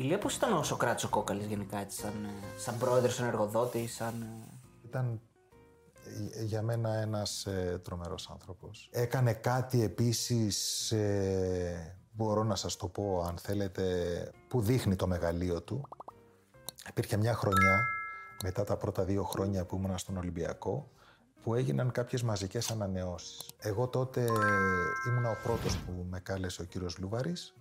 Ηλία, πώς ήταν ο Σοκράτης ο Κόκαλης γενικά, έτσι, σαν, ε, σαν πρόεδρος, σαν εργοδότη, σαν. ε, Ήταν ε, για μένα ένας ε, τρομερός άνθρωπος. Έκανε κάτι επίσης, ε, μπορώ να σας το πω αν θέλετε, που δείχνει το μεγαλείο του. Υπήρχε μια χρονιά, μετά τα πρώτα δύο χρόνια που ήμουνα στον Ολυμπιακό, που έγιναν κάποιες μαζικές ανανεώσεις. Εγώ τότε ήμουνα ο πρώτος που με κάλεσε ο κύριος Λούβαρης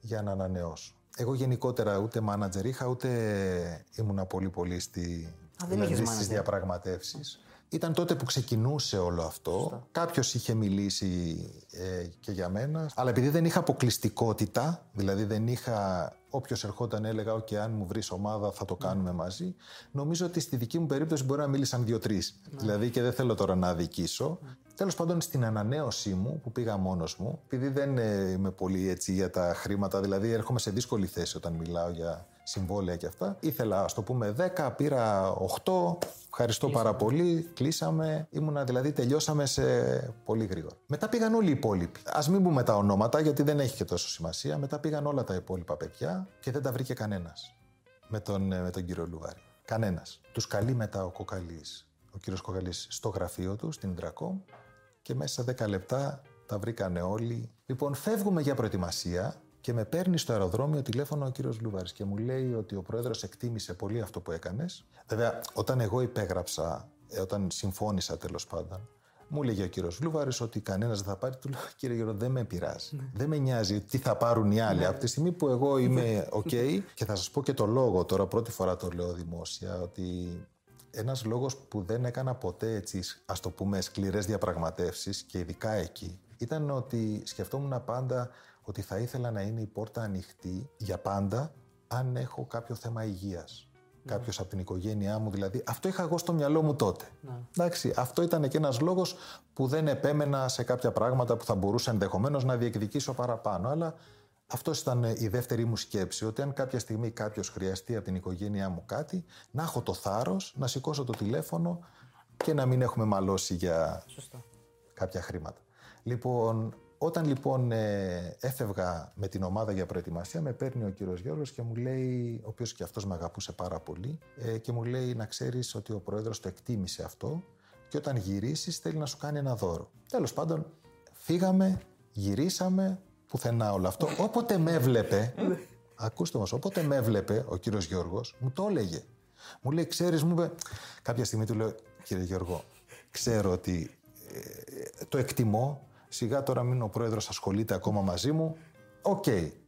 για να ανανεώσω. Εγώ γενικότερα ούτε μάνατζερ είχα, ούτε ήμουνα πολύ πολύ στη, Α, δεν είχες στις manager. διαπραγματεύσεις. Ήταν τότε που ξεκινούσε όλο αυτό. Κάποιος είχε μιλήσει ε, και για μένα. Αλλά επειδή δεν είχα αποκλειστικότητα, δηλαδή δεν είχα όποιος ερχόταν έλεγα «ΟΚ, αν μου βρεις ομάδα θα το κάνουμε μαζί», νομίζω ότι στη δική μου περίπτωση μπορεί να μίλησαν δύο-τρεις. Δηλαδή και δεν θέλω τώρα να αδικήσω. Τέλος πάντων στην ανανέωσή μου που πήγα μόνος μου, επειδή δεν ε, είμαι πολύ έτσι για τα χρήματα, δηλαδή έρχομαι σε δύσκολη θέση όταν μιλάω για συμβόλαια και αυτά. Ήθελα, ας το πούμε, 10, πήρα 8. Ευχαριστώ πάρα πολύ. Κλείσαμε. Ήμουνα, δηλαδή, τελειώσαμε σε πολύ γρήγορα. Μετά πήγαν όλοι οι υπόλοιποι. Α μην πούμε τα ονόματα, γιατί δεν έχει και τόσο σημασία. Μετά πήγαν όλα τα υπόλοιπα παιδιά και δεν τα βρήκε κανένας με τον, ε, με τον κύριο Λουβάρη. Κανένας. Τους καλεί μετά ο Κοκαλής, ο κύριος Κοκαλής, στο γραφείο του, στην Ντρακόμ, και μέσα σε 10 λεπτά τα βρήκανε όλοι. Λοιπόν, φεύγουμε για προετοιμασία και με παίρνει στο αεροδρόμιο τηλέφωνο ο κύριος Λούβαρη και μου λέει ότι ο πρόεδρος εκτίμησε πολύ αυτό που έκανες. Βέβαια, όταν εγώ υπέγραψα, ε, όταν συμφώνησα τέλος πάντων, μου έλεγε ο κύριος Λούβαρη ότι κανένας δεν θα πάρει. Του λέω, κύριε Γιώργο, δεν με πειράζει. Δεν με νοιάζει τι θα πάρουν οι άλλοι. Από τη στιγμή που εγώ είμαι OK, και θα σας πω και το λόγο τώρα, πρώτη φορά το λέω δημόσια, ότι ένας λόγος που δεν έκανα ποτέ έτσι, ας το πούμε, σκληρές διαπραγματεύσεις και ειδικά εκεί, ήταν ότι σκεφτόμουν πάντα ότι θα ήθελα να είναι η πόρτα ανοιχτή για πάντα αν έχω κάποιο θέμα υγείας. Κάποιος από την οικογένειά μου, δηλαδή. Αυτό είχα εγώ στο μυαλό μου τότε. Εντάξει, αυτό ήταν και ένας λόγος που δεν επέμενα σε κάποια πράγματα που θα μπορούσα ενδεχομένως να διεκδικήσω παραπάνω. Αλλά αυτός ήταν η δεύτερη μου σκέψη, ότι αν κάποια στιγμή κάποιος χρειαστεί από την οικογένειά μου κάτι, να έχω το θάρρος να σηκώσω το τηλέφωνο και να μην έχουμε μαλώσει για Σωστό. κάποια χρήματα. Λοιπόν, όταν λοιπόν ε, έφευγα με την ομάδα για προετοιμασία, με παίρνει ο κύριος Γιώργος και μου λέει, ο οποίος και αυτός με αγαπούσε πάρα πολύ, ε, και μου λέει να ξέρεις ότι ο πρόεδρος το εκτίμησε αυτό και όταν γυρίσεις θέλει να σου κάνει ένα δώρο. Τέλος πάντων, φύγαμε, γυρίσαμε, πουθενά όλο αυτό. Όποτε με έβλεπε, ακούστε μας, όποτε με έβλεπε ο κύριος Γιώργος, μου το έλεγε. Μου λέει, ξέρεις, μου είπε, κάποια στιγμή του λέω, κύριε Γιώργο, ξέρω ότι ε, το εκτιμώ. Σιγά τώρα μην ο πρόεδρος ασχολείται ακόμα μαζί μου. Οκ.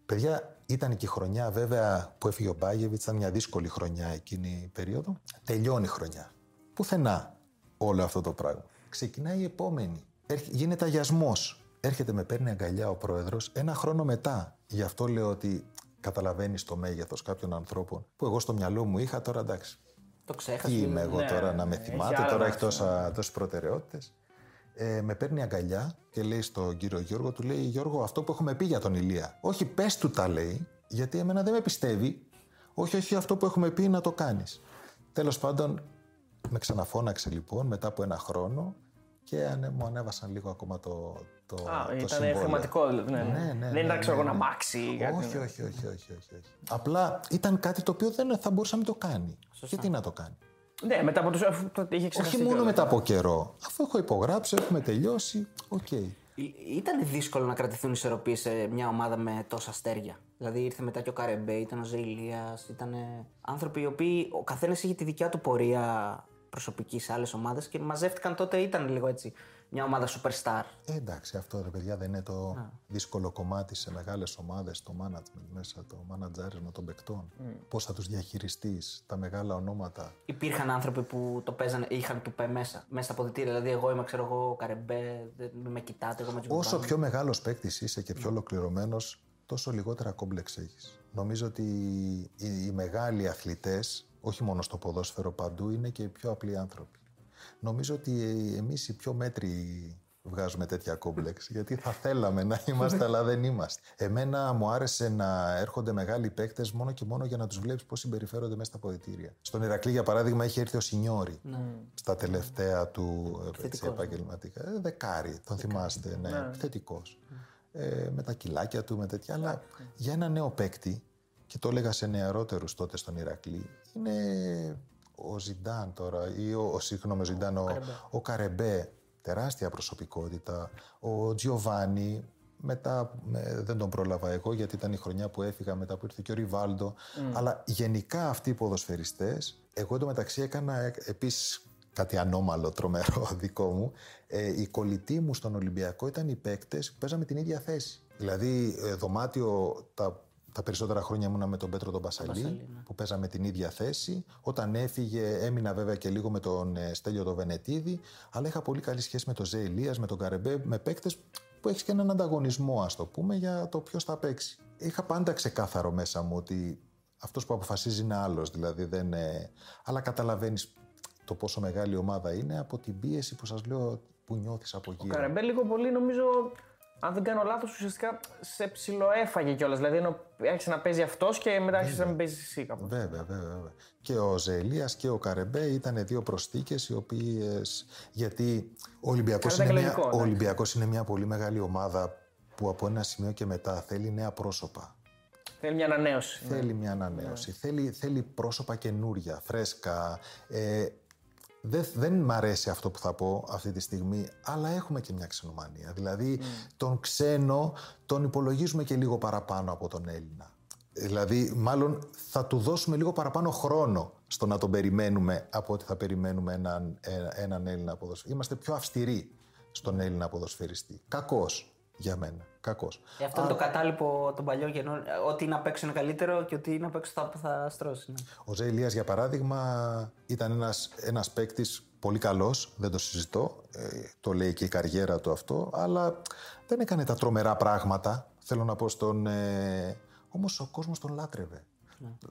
Παιδιά, ήταν και η χρονιά βέβαια που έφυγε ο Μπάγεβιτς, ήταν μια δύσκολη χρονιά εκείνη η περίοδο. Τελειώνει η χρονιά. Πουθενά όλο αυτό το πράγμα. Ξεκινάει η επόμενη. Έρχε- Γίνεται αγιασμός. Έρχεται με παίρνει αγκαλιά ο πρόεδρος ένα χρόνο μετά. Γι' αυτό λέω ότι καταλαβαίνεις το μέγεθος κάποιων ανθρώπων που εγώ στο μυαλό μου είχα τώρα εντάξει. Το ξέχασες. Τι είμαι εγώ Ναι, τώρα να με έχει θυμάται, άλλα τώρα να έχει τόσα, τόσες προτεραιότητες. Ε, με παίρνει αγκαλιά και λέει στον κύριο Γιώργο, του λέει Γιώργο αυτό που έχουμε πει για τον Ηλία. Όχι πες του τα λέει, γιατί εμένα δεν με πιστεύει. Όχι, όχι αυτό που έχουμε πει να το κάνεις. Τέλος πάντων, με ξαναφώναξε λοιπόν μετά από ένα χρόνο και ανε, μου ανέβασαν λίγο ακόμα το, το, Α, το ήταν συμβόλαιο. χρηματικό δηλαδή. Ναι, Ναι, ναι. ναι, δεν ναι, ήταν ξέρω ναι, εγώ ναι. να μάξει ή κάτι. Όχι, όχι, όχι, όχι, όχι, όχι. Απλά ήταν κάτι το οποίο δεν θα μπορούσε να μην το κάνει. Γιατί να το κάνει. Ναι, μετά από του. Αφού το είχε ξεχαστεί. Όχι μόνο κιόλας. μετά από καιρό. Αφού έχω υπογράψει, έχουμε τελειώσει. Οκ. Ήταν δύσκολο να κρατηθούν ισορροπίες σε μια ομάδα με τόσα αστέρια. Δηλαδή ήρθε μετά και ο Καρεμπέ, ήταν ο Ζεϊλία, ήταν άνθρωποι οι οποίοι ο καθένας είχε τη δικιά του πορεία προσωπικής σε άλλες ομάδες και μαζεύτηκαν τότε, ήταν λίγο έτσι. Μια ομάδα superstar. Ε, εντάξει, αυτό ρε παιδιά δεν είναι το δύσκολο κομμάτι σε μεγάλες ομάδες, το management μέσα, το managerial των παικτών. Πώς θα τους διαχειριστείς, τα μεγάλα ονόματα. Υπήρχαν άνθρωποι που το παίζανε, είχαν του πέ μέσα, μέσα στα αποδητήρια. Δηλαδή, εγώ είμαι, ξέρω εγώ, ο Καρεμπέ, δεν με κοιτάτε, εγώ με του Όσο πιο μεγάλος παίκτης είσαι και πιο ολοκληρωμένος, τόσο λιγότερα κόμπλεξ έχεις. Νομίζω ότι οι, οι μεγάλοι αθλητές, όχι μόνο στο ποδόσφαιρο παντού, είναι και οι πιο απλοί άνθρωποι. Νομίζω ότι εμείς οι πιο μέτροι βγάζουμε τέτοια κόμπλεξ, γιατί θα θέλαμε να είμαστε, αλλά δεν είμαστε. Εμένα μου άρεσε να έρχονται μεγάλοι παίκτες μόνο και μόνο για να τους βλέπεις πώς συμπεριφέρονται μέσα στα ποδητήρια. Στον Ηρακλή, για παράδειγμα, είχε έρθει ο Σινιόρη στα τελευταία του ε, έτσι, επαγγελματικά. Ε, δεκάρι, τον θυμάστε, ναι, θετικός. Ε, με τα κιλάκια του, με τέτοια. Αλλά για ένα νέο παίκτη και το έλεγα σε νεαρότερους τότε στον Ηρακλή, είναι ο Ζιντάν τώρα, ή ο, ο συγγνώμη, ο Ζιντάν, ο, ο Καρεμπέ, τεράστια προσωπικότητα, ο Τζιοβάνι, μετά με- δεν τον πρόλαβα εγώ γιατί ήταν η χρονιά που έφυγα μετά που ήρθε και ο Ριβάλντο. Αλλά γενικά αυτοί οι ποδοσφαιριστές, εγώ εντωμεταξύ έκανα ε, επίσης κάτι ανώμαλο, τρομερό δικό μου. Ε, η κολλητή μου στον Ολυμπιακό ήταν οι παίκτες που παίζαμε την ίδια θέση. Δηλαδή ε, δωμάτιο τα, τα περισσότερα χρόνια ήμουνα με τον Πέτρο τον Πασαλή, που παίζαμε την ίδια θέση. Όταν έφυγε έμεινα βέβαια και λίγο με τον ε, Στέλιο τον Βενετίδη, αλλά είχα πολύ καλή σχέση με τον Ζε Ηλίας, με τον Καρεμπέ, με παίκτες που έχεις και έναν ανταγωνισμό, ας το πούμε, για το ποιος θα παίξει. Είχα πάντα ξεκάθαρο μέσα μου ότι αυτός που αποφασίζει είναι άλλος. Δηλαδή δεν. ε, Αλλά καταλαβαίνεις το πόσο μεγάλη ομάδα είναι από την πίεση που σας λέω που νιώθεις από Ο γύρω. Καρεμπέ λίγο πολύ νομίζω, αν δεν κάνω λάθος, ουσιαστικά σε ψιλοέφαγε κιόλας. Δηλαδή ενώ άρχισε να παίζει αυτός και μετά άρχισε να μην παίζει εσύ κάπου. Βέβαια, βέβαια, βέβαια. Και ο Ζελίας και ο Καρεμπέ ήταν δύο προστίκες οι οποίες... Γιατί ο Ολυμπιακός, Κάνατε είναι και μια, λογικό, ο εντάξει. Ολυμπιακός είναι μια πολύ μεγάλη ομάδα που από ένα σημείο και μετά θέλει νέα πρόσωπα. Θέλει μια ανανέωση. Θέλει μια ανανέωση. Θέλει, θέλει πρόσωπα καινούρια, φρέσκα. Ε, δεν, δεν μ' αρέσει αυτό που θα πω αυτή τη στιγμή, αλλά έχουμε και μια ξενομανία. Δηλαδή, τον ξένο τον υπολογίζουμε και λίγο παραπάνω από τον Έλληνα. Δηλαδή, μάλλον θα του δώσουμε λίγο παραπάνω χρόνο στο να τον περιμένουμε από ότι θα περιμένουμε έναν, ε- έναν Έλληνα ποδοσφαιριστή. Είμαστε πιο αυστηροί στον Έλληνα ποδοσφαιριστή. Κακός για μένα. Κακός. Ε, αυτό είναι το κατάλοιπο των παλιών γενών. ε, Ό,τι είναι απ' έξω είναι καλύτερο και ό,τι είναι απ' έξω θα, θα στρώσει. Ναι. Ο Ζε Ηλίας, για παράδειγμα, ήταν ένας, ένας παίκτης πολύ καλός, δεν το συζητώ, ε, το λέει και η καριέρα του αυτό, αλλά δεν έκανε τα τρομερά πράγματα, θέλω να πω στον... Ε, όμως ο κόσμος τον λάτρευε.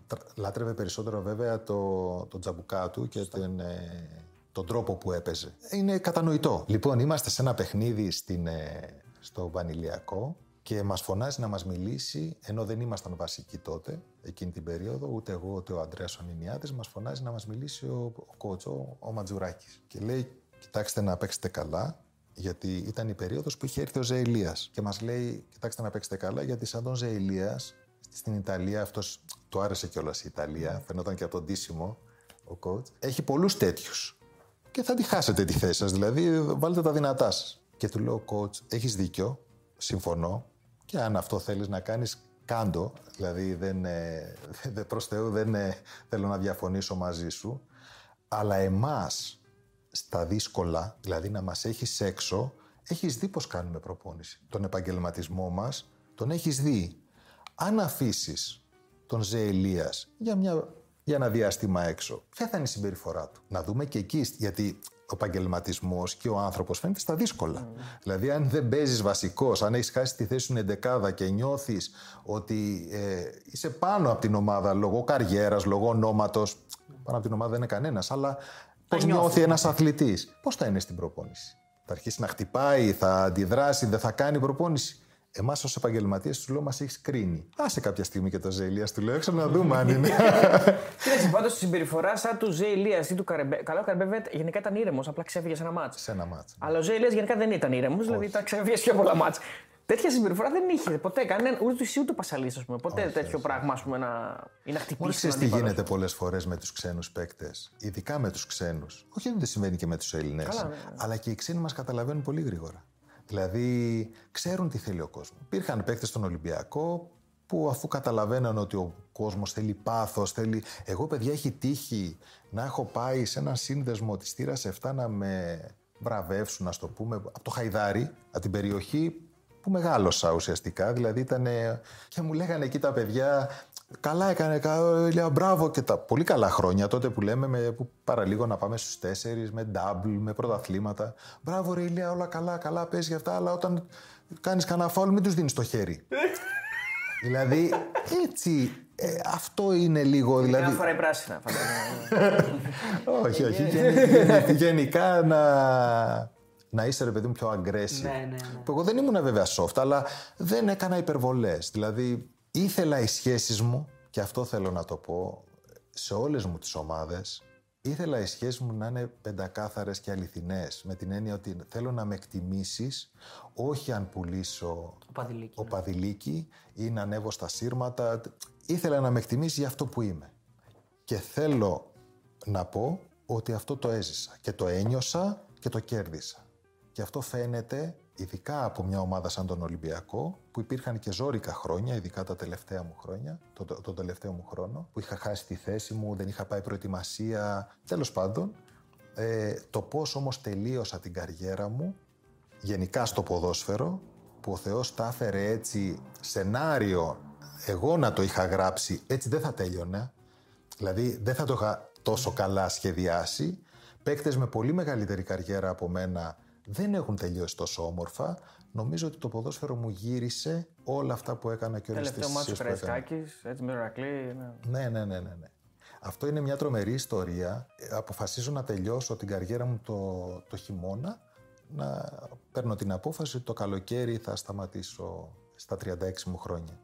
Τρα- Λάτρευε περισσότερο βέβαια το, το τζαμπουκά του και την, ε, τον τρόπο που έπαιζε. Είναι κατανοητό. Λοιπόν, είμαστε σε ένα παιχνίδι στην, ε, στο Βανιλιακό και μας φωνάζει να μας μιλήσει, ενώ δεν ήμασταν βασικοί τότε, εκείνη την περίοδο, ούτε εγώ ούτε ο Αντρέας ο Νινιάδης, μας φωνάζει να μας μιλήσει ο, ο κότσο, ο Ματζουράκης. Και λέει, κοιτάξτε να παίξετε καλά, γιατί ήταν η περίοδος που είχε έρθει ο Ζεηλίας. Και μας λέει, κοιτάξτε να παίξετε καλά, γιατί σαν τον Ζεηλίας, στην Ιταλία, αυτός του άρεσε κιόλας η Ιταλία, φαινόταν και από τον τίσιμο ο coach, έχει πολλούς τέτοιους. Και θα τη χάσετε τη θέση σας, δηλαδή βάλτε τα δυνατά σας. Και του λέω, coach, έχεις δίκιο, συμφωνώ, και αν αυτό θέλεις να κάνεις, κάντο, δηλαδή δεν, ε, δεν, προς Θεού δεν ε, θέλω να διαφωνήσω μαζί σου, αλλά εμάς στα δύσκολα, δηλαδή να μας έχεις έξω, έχεις δει πώς κάνουμε προπόνηση. Τον επαγγελματισμό μας τον έχεις δει. Αν αφήσεις τον Ζε Ηλίας για, μια, για ένα διάστημα έξω, ποια θα είναι η συμπεριφορά του; Να δούμε και εκεί, γιατί ο επαγγελματισμός και ο άνθρωπος φαίνεται στα δύσκολα. Δηλαδή, αν δεν παίζεις βασικός, αν έχεις χάσει τη θέση σου εντεκάδα και νιώθεις ότι ε, είσαι πάνω από την ομάδα λόγω καριέρας, λόγω ονόματος. Πάνω από την ομάδα δεν είναι κανένας, αλλά πώς νιώθει ένας αθλητής, πώς θα είναι στην προπόνηση. Θα αρχίσει να χτυπάει, θα αντιδράσει, δεν θα κάνει προπόνηση. Εμάς ως επαγγελματίες τους λέω: Μας έχεις κρίνει. Άσε κάποια στιγμή και το Ζέλια, του λέω έξω να δούμε αν είναι. Κοίταξε πάντως τη συμπεριφορά σαν του Ζε Ηλίας ή του Καρεμπέ. Καλά, ο Καρεμπέ βέβαια, γενικά ήταν ήρεμος, απλά ξέφυγε σε ένα μάτσο. σε ένα μάτσο. Αλλά ο Ζε Ηλίας γενικά δεν ήταν ήρεμος, δηλαδή τα ξέφυγε πιο πολλά μάτσα. Τέτοια συμπεριφορά δεν είχε ποτέ κανένα, ούτε εσύ ούτε ο Πασαλής, ας πούμε. Ποτέ τέτοιο πράγμα, ας πούμε, να, ή να χτυπήσει. Μόνο τον ξέρεις τι αντίπαλο. γίνεται πολλές φορές με τους ξένους παίκτες. Ειδικά με τους ξένους. Όχι ότι δεν συμβαίνει και με τους Έλληνες. Καλά, ναι, ναι. Αλλά και οι ξένοι μας καταλαβαίνουν πολύ γρήγορα. Δηλαδή, ξέρουν τι θέλει ο κόσμος. Υπήρχαν παίκτες στον Ολυμπιακό που αφού καταλαβαίναν ότι ο κόσμος θέλει πάθος, θέλει... Εγώ, παιδιά, έχει τύχει να έχω πάει σε έναν σύνδεσμο της θύρας 7 να με βραβεύσουν, να το πούμε, από το Χαϊδάρι, από την περιοχή που μεγάλωσα ουσιαστικά. Δηλαδή ήταν. και μου λέγανε εκεί τα παιδιά, καλά έκανε, κα- λέω μπράβο και τα πολύ καλά χρόνια τότε που λέμε, με, που παραλίγο να πάμε στους τέσσερις, με double, με πρωταθλήματα. Μπράβο ρε Ηλία, όλα καλά, καλά παίζει για αυτά, αλλά όταν κάνεις κανένα φάουλ μην τους δίνεις το χέρι. δηλαδή, έτσι, ε, αυτό είναι λίγο, Μια δηλαδή... φορά η πράσινα, φαντάζομαι. όχι, όχι, γεν- γεν- γενικά να, να είσαι ρε παιδί μου πιο aggressive. Ναι, ναι, ναι. Που εγώ δεν ήμουν βέβαια soft, αλλά δεν έκανα υπερβολές. Δηλαδή, ήθελα οι σχέσεις μου, και αυτό θέλω να το πω, σε όλες μου τις ομάδες, ήθελα οι σχέσεις μου να είναι πεντακάθαρες και αληθινές. Με την έννοια ότι θέλω να με εκτιμήσεις, όχι αν πουλήσω οπαδηλίκι, ναι. ή να ανέβω στα σύρματα. Ήθελα να με εκτιμήσει για αυτό που είμαι. Και θέλω να πω ότι αυτό το έζησα και το ένιωσα και το κέρδισα. Και αυτό φαίνεται ειδικά από μια ομάδα σαν τον Ολυμπιακό, που υπήρχαν και ζόρικα χρόνια, ειδικά τα τελευταία μου χρόνια, το, το, τελευταίο μου χρόνο, που είχα χάσει τη θέση μου, δεν είχα πάει προετοιμασία. Τέλος πάντων, ε, το πώς όμως τελείωσα την καριέρα μου, γενικά στο ποδόσφαιρο, που ο Θεός τα έφερε έτσι σενάριο, εγώ να το είχα γράψει, έτσι δεν θα τέλειωνε. Δηλαδή δεν θα το είχα τόσο καλά σχεδιάσει. Παίκτες με πολύ μεγαλύτερη καριέρα από μένα δεν έχουν τελειώσει τόσο όμορφα. Νομίζω ότι το ποδόσφαιρο μου γύρισε όλα αυτά που έκανα και όλες τις μάτσο Καραϊσκάκης, έτσι με ρακλή. Ναι. ναι, ναι, ναι, ναι, ναι. Αυτό είναι μια τρομερή ιστορία. Αποφασίζω να τελειώσω την καριέρα μου το, το χειμώνα, να παίρνω την απόφαση ότι το καλοκαίρι θα σταματήσω στα 36 μου χρόνια.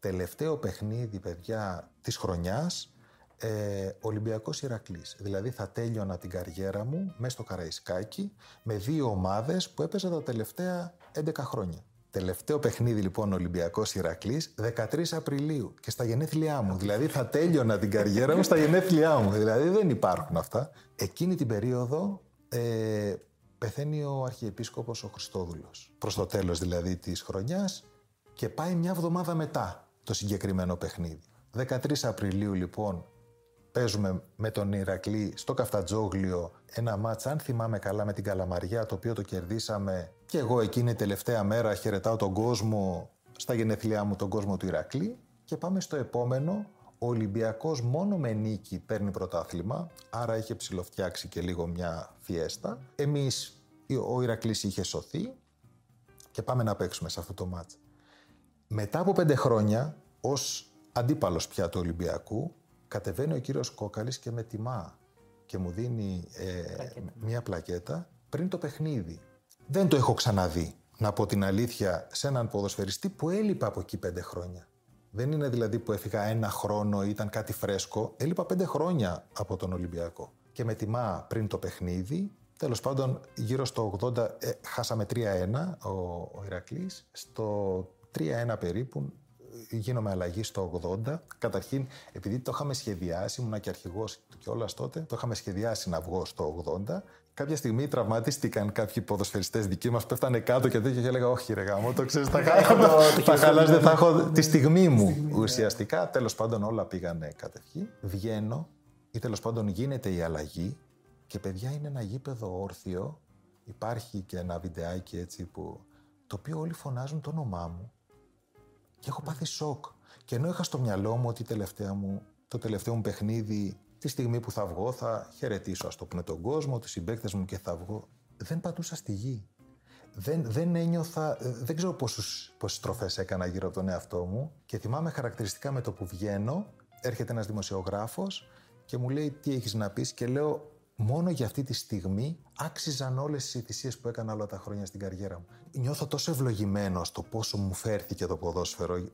Τελευταίο παιχνίδι, παιδιά, της χρονιάς, ε, Ολυμπιακός Ηρακλής. Δηλαδή θα τέλειωνα την καριέρα μου μέσα στο Καραϊσκάκι με δύο ομάδες που έπαιζα τα τελευταία 11 χρόνια. Τελευταίο παιχνίδι λοιπόν Ολυμπιακός Ηρακλής 13 Απριλίου και στα γενέθλιά μου. Δηλαδή θα τέλειωνα την καριέρα μου στα γενέθλιά μου. Δηλαδή δεν υπάρχουν αυτά. Εκείνη την περίοδο ε, πεθαίνει ο Αρχιεπίσκοπος ο Χριστόδουλος. Προς το τέλος δηλαδή της χρονιάς και πάει μια εβδομάδα μετά το συγκεκριμένο παιχνίδι. 13 Απριλίου λοιπόν παίζουμε με τον Ηρακλή στο Καφτατζόγλιο ένα μάτς, αν θυμάμαι καλά, με την Καλαμαριά, το οποίο το κερδίσαμε και εγώ εκείνη τελευταία μέρα χαιρετάω τον κόσμο, στα γενέθλιά μου τον κόσμο του Ηρακλή και πάμε στο επόμενο, ο Ολυμπιακός μόνο με νίκη παίρνει πρωτάθλημα, άρα είχε ψηλοφτιάξει και λίγο μια φιέστα. Εμείς, ο Ηρακλής είχε σωθεί και πάμε να παίξουμε σε αυτό το μάτς. Μετά από πέντε χρόνια, ως αντίπαλος πια του Ολυμπιακού, κατεβαίνει ο κύριος Κόκαλης και με τιμά και μου δίνει ε, μια πλακέτα πριν το παιχνίδι. Δεν το έχω ξαναδεί, να πω την αλήθεια, σε έναν ποδοσφαιριστή που έλειπα από εκεί πέντε χρόνια. Δεν είναι δηλαδή που έφυγα ένα χρόνο ή ήταν κάτι φρέσκο. Έλειπα πέντε χρόνια από τον Ολυμπιακό. Και με τιμά πριν το παιχνίδι, τέλος πάντων γύρω στο 80, ε, χάσαμε 3-1 ο, ο Ηρακλής. Στο 3-1 περίπου γίνομαι αλλαγή στο 80. Καταρχήν, επειδή το είχαμε σχεδιάσει, ήμουν και αρχηγός κιόλας τότε, το είχαμε σχεδιάσει να βγω στο 80. Κάποια στιγμή τραυματίστηκαν κάποιοι ποδοσφαιριστές δικοί μας, πέφτανε κάτω και τέτοια και έλεγα: Όχι, ρε γάμο, το ξέρεις, θα, θα χαλάσει, δεν θα έχω τη στιγμή μου. Ουσιαστικά, τέλος πάντων, όλα πήγανε κατευχή. Βγαίνω ή τέλος πάντων γίνεται η αλλαγή και παιδιά είναι ένα γήπεδο όρθιο. Υπάρχει και ένα βιντεάκι έτσι που το οποίο όλοι φωνάζουν το όνομά μου και έχω πάθει σοκ. Και ενώ είχα στο μυαλό μου ότι τελευταία μου, το τελευταίο μου παιχνίδι, τη στιγμή που θα βγω, θα χαιρετήσω, ας το πούμε, τον κόσμο, του συμπαίκτες μου και θα βγω. Δεν πατούσα στη γη. Δεν, δεν ένιωθα, δεν ξέρω πόσους, πόσες στροφές έκανα γύρω από τον εαυτό μου και θυμάμαι χαρακτηριστικά με το που βγαίνω, έρχεται ένας δημοσιογράφος και μου λέει τι έχεις να πεις και λέω μόνο για αυτή τη στιγμή άξιζαν όλες οι θυσίε που έκανα όλα τα χρόνια στην καριέρα μου. Νιώθω τόσο ευλογημένο στο πόσο μου φέρθηκε το ποδόσφαιρο.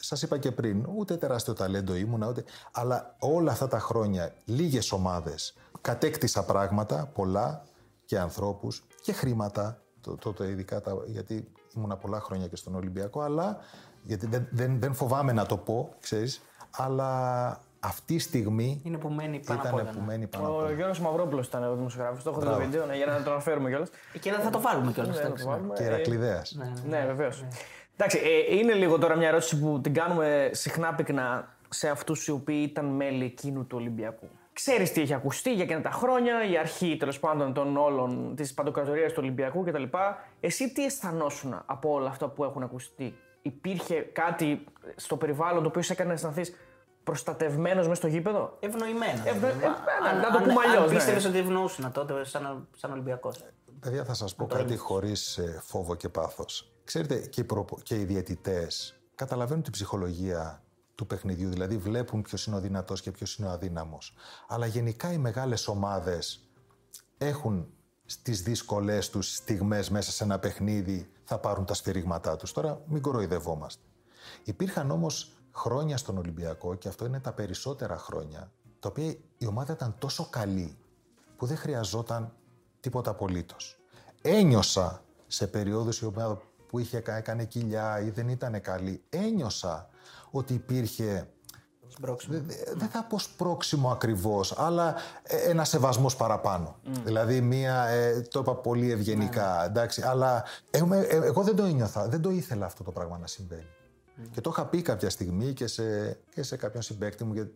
Σας είπα και πριν, ούτε τεράστιο ταλέντο ήμουνα, ούτε... αλλά όλα αυτά τα χρόνια, λίγες ομάδες, κατέκτησα πράγματα, πολλά και ανθρώπους και χρήματα. Τότε ειδικά τα... γιατί ήμουνα πολλά χρόνια και στον Ολυμπιακό, αλλά γιατί δεν, δεν, δεν φοβάμαι να το πω, ξέρεις, αλλά αυτή η στιγμή είναι που μένει πάνω ήταν από που μένει πάνω Ο Γιώργος Μαυρόπουλος ήταν ο δημοσιογράφος. Το έχω δει το βίντεο ναι, για να το αναφέρουμε κιόλας. Και θα το βάλουμε κιόλας. Ναι, και Ερακλειδέας. Ναι, ναι, ναι βεβαίως. Εντάξει, ε, είναι λίγο τώρα μια ερώτηση που την κάνουμε συχνά πυκνά σε αυτούς οι οποίοι ήταν μέλη εκείνου του Ολυμπιακού. Ξέρεις τι έχει ακουστεί για εκείνα τα χρόνια, η αρχή τέλος πάντων των όλων της παντοκρατορίας του Ολυμπιακού κτλ. Εσύ τι αισθανόσουν από όλα αυτά που έχουν ακουστεί, Υπήρχε κάτι στο περιβάλλον το οποίο σε έκανε να αισθανθείς προστατευμένος μέσα στο γήπεδο. Ευνοημένος. Ευνο... Ε, να το πούμε αλλιώς. Αν ναι. πίστευες ότι ευνοούσαν τότε σαν, σαν Ολυμπιακός. Παιδιά, θα σας πω κάτι χωρίς ε, φόβο και πάθος. Ξέρετε, και οι, προ... και οι διαιτητές καταλαβαίνουν την ψυχολογία του παιχνιδιού, δηλαδή βλέπουν ποιος είναι ο δυνατός και ποιος είναι ο αδύναμος. Αλλά γενικά οι μεγάλες ομάδες έχουν στις δύσκολε τους στιγμές μέσα σε ένα παιχνίδι θα πάρουν τα σφυρίγματά τους. Τώρα μην κοροϊδευόμαστε. Υπήρχαν όμως χρόνια στον Ολυμπιακό και αυτό είναι τα περισσότερα χρόνια τα οποία η ομάδα ήταν τόσο καλή που δεν χρειαζόταν τίποτα απολύτως. Ένιωσα σε περίοδους η ομάδα που είχε, έκανε κοιλιά ή δεν ήταν καλή, ένιωσα ότι υπήρχε δεν δε θα πω σπρώξιμο ακριβώς, αλλά ε, ένα σεβασμός παραπάνω. Δηλαδή, μία, ε, το είπα πολύ ευγενικά, ναι. εντάξει, αλλά ε, εγώ δεν το ένιωθα, δεν το ήθελα αυτό το πράγμα να συμβαίνει. Και το είχα πει κάποια στιγμή και σε, και σε κάποιον συμπέκτη μου, γιατί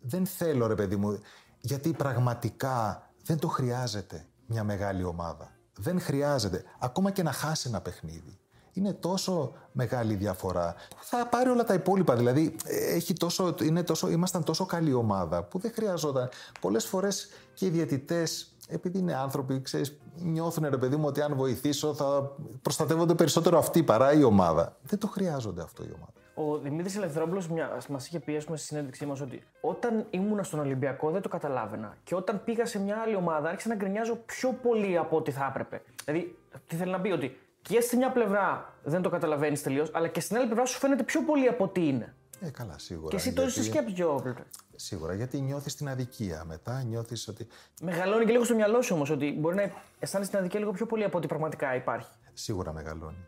δεν θέλω ρε παιδί μου, γιατί πραγματικά δεν το χρειάζεται μια μεγάλη ομάδα. Δεν χρειάζεται. Ακόμα και να χάσει ένα παιχνίδι είναι τόσο μεγάλη διαφορά. Θα πάρει όλα τα υπόλοιπα. Δηλαδή, έχει τόσο, είναι τόσο, ήμασταν τόσο καλή ομάδα που δεν χρειαζόταν. Πολλές φορές και οι διαιτητές, επειδή είναι άνθρωποι, ξέρεις, νιώθουν ρε παιδί μου ότι αν βοηθήσω θα προστατεύονται περισσότερο αυτοί παρά η ομάδα. Δεν το χρειάζονται αυτό η ομάδα. Ο Δημήτρης Ελευθερόπουλος μας είχε πει στη συνέντευξή μας ότι όταν ήμουν στον Ολυμπιακό δεν το καταλάβαινα. Και όταν πήγα σε μια άλλη ομάδα άρχισα να γκρινιάζω πιο πολύ από ό,τι θα έπρεπε. Δηλαδή, τι θέλει να πει, ότι και στη μια πλευρά δεν το καταλαβαίνεις τελείως, αλλά και στην άλλη πλευρά σου φαίνεται πιο πολύ από ό,τι είναι. Ε, καλά, σίγουρα. Και εσύ το είσαι σκέψη πιο Σίγουρα, γιατί νιώθεις την αδικία. Μετά νιώθεις ότι. Μεγαλώνει και λίγο στο μυαλό σου όμως ότι μπορεί να αισθάνεσαι την αδικία λίγο πιο πολύ από ό,τι πραγματικά υπάρχει. Σίγουρα μεγαλώνει.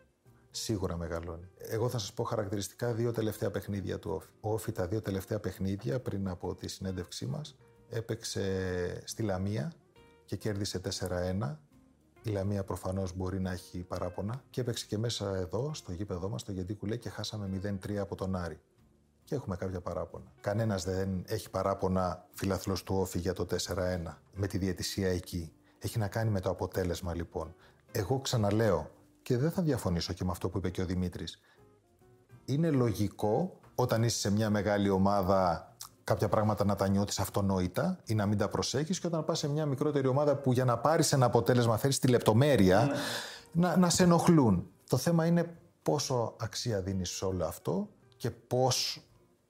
Σίγουρα μεγαλώνει. Εγώ θα σας πω χαρακτηριστικά δύο τελευταία παιχνίδια του Όφη. Ο Όφη τα δύο τελευταία παιχνίδια πριν από τη συνέντευξή μας έπαιξε στη Λαμία και κέρδισε 4-1 η Λαμία προφανώς μπορεί να έχει παράπονα και έπαιξε και μέσα εδώ, στο γήπεδό μας, στο Γεντίκουλέ και χάσαμε 0-3 από τον Άρη. Και έχουμε κάποια παράπονα. Κανένας δεν έχει παράπονα φιλαθλός του Όφη για το 4-1 με τη διαιτησία εκεί. Έχει να κάνει με το αποτέλεσμα λοιπόν. Εγώ ξαναλέω και δεν θα διαφωνήσω και με αυτό που είπε και ο Δημήτρης. Είναι λογικό όταν είσαι σε μια μεγάλη ομάδα κάποια πράγματα να τα νιώθεις αυτονόητα ή να μην τα προσέχεις, και όταν πας σε μια μικρότερη ομάδα που για να πάρεις ένα αποτέλεσμα θέλεις τη λεπτομέρεια, ναι. να, να σε ενοχλούν. Το θέμα είναι πόσο αξία δίνεις σε όλο αυτό και πώς,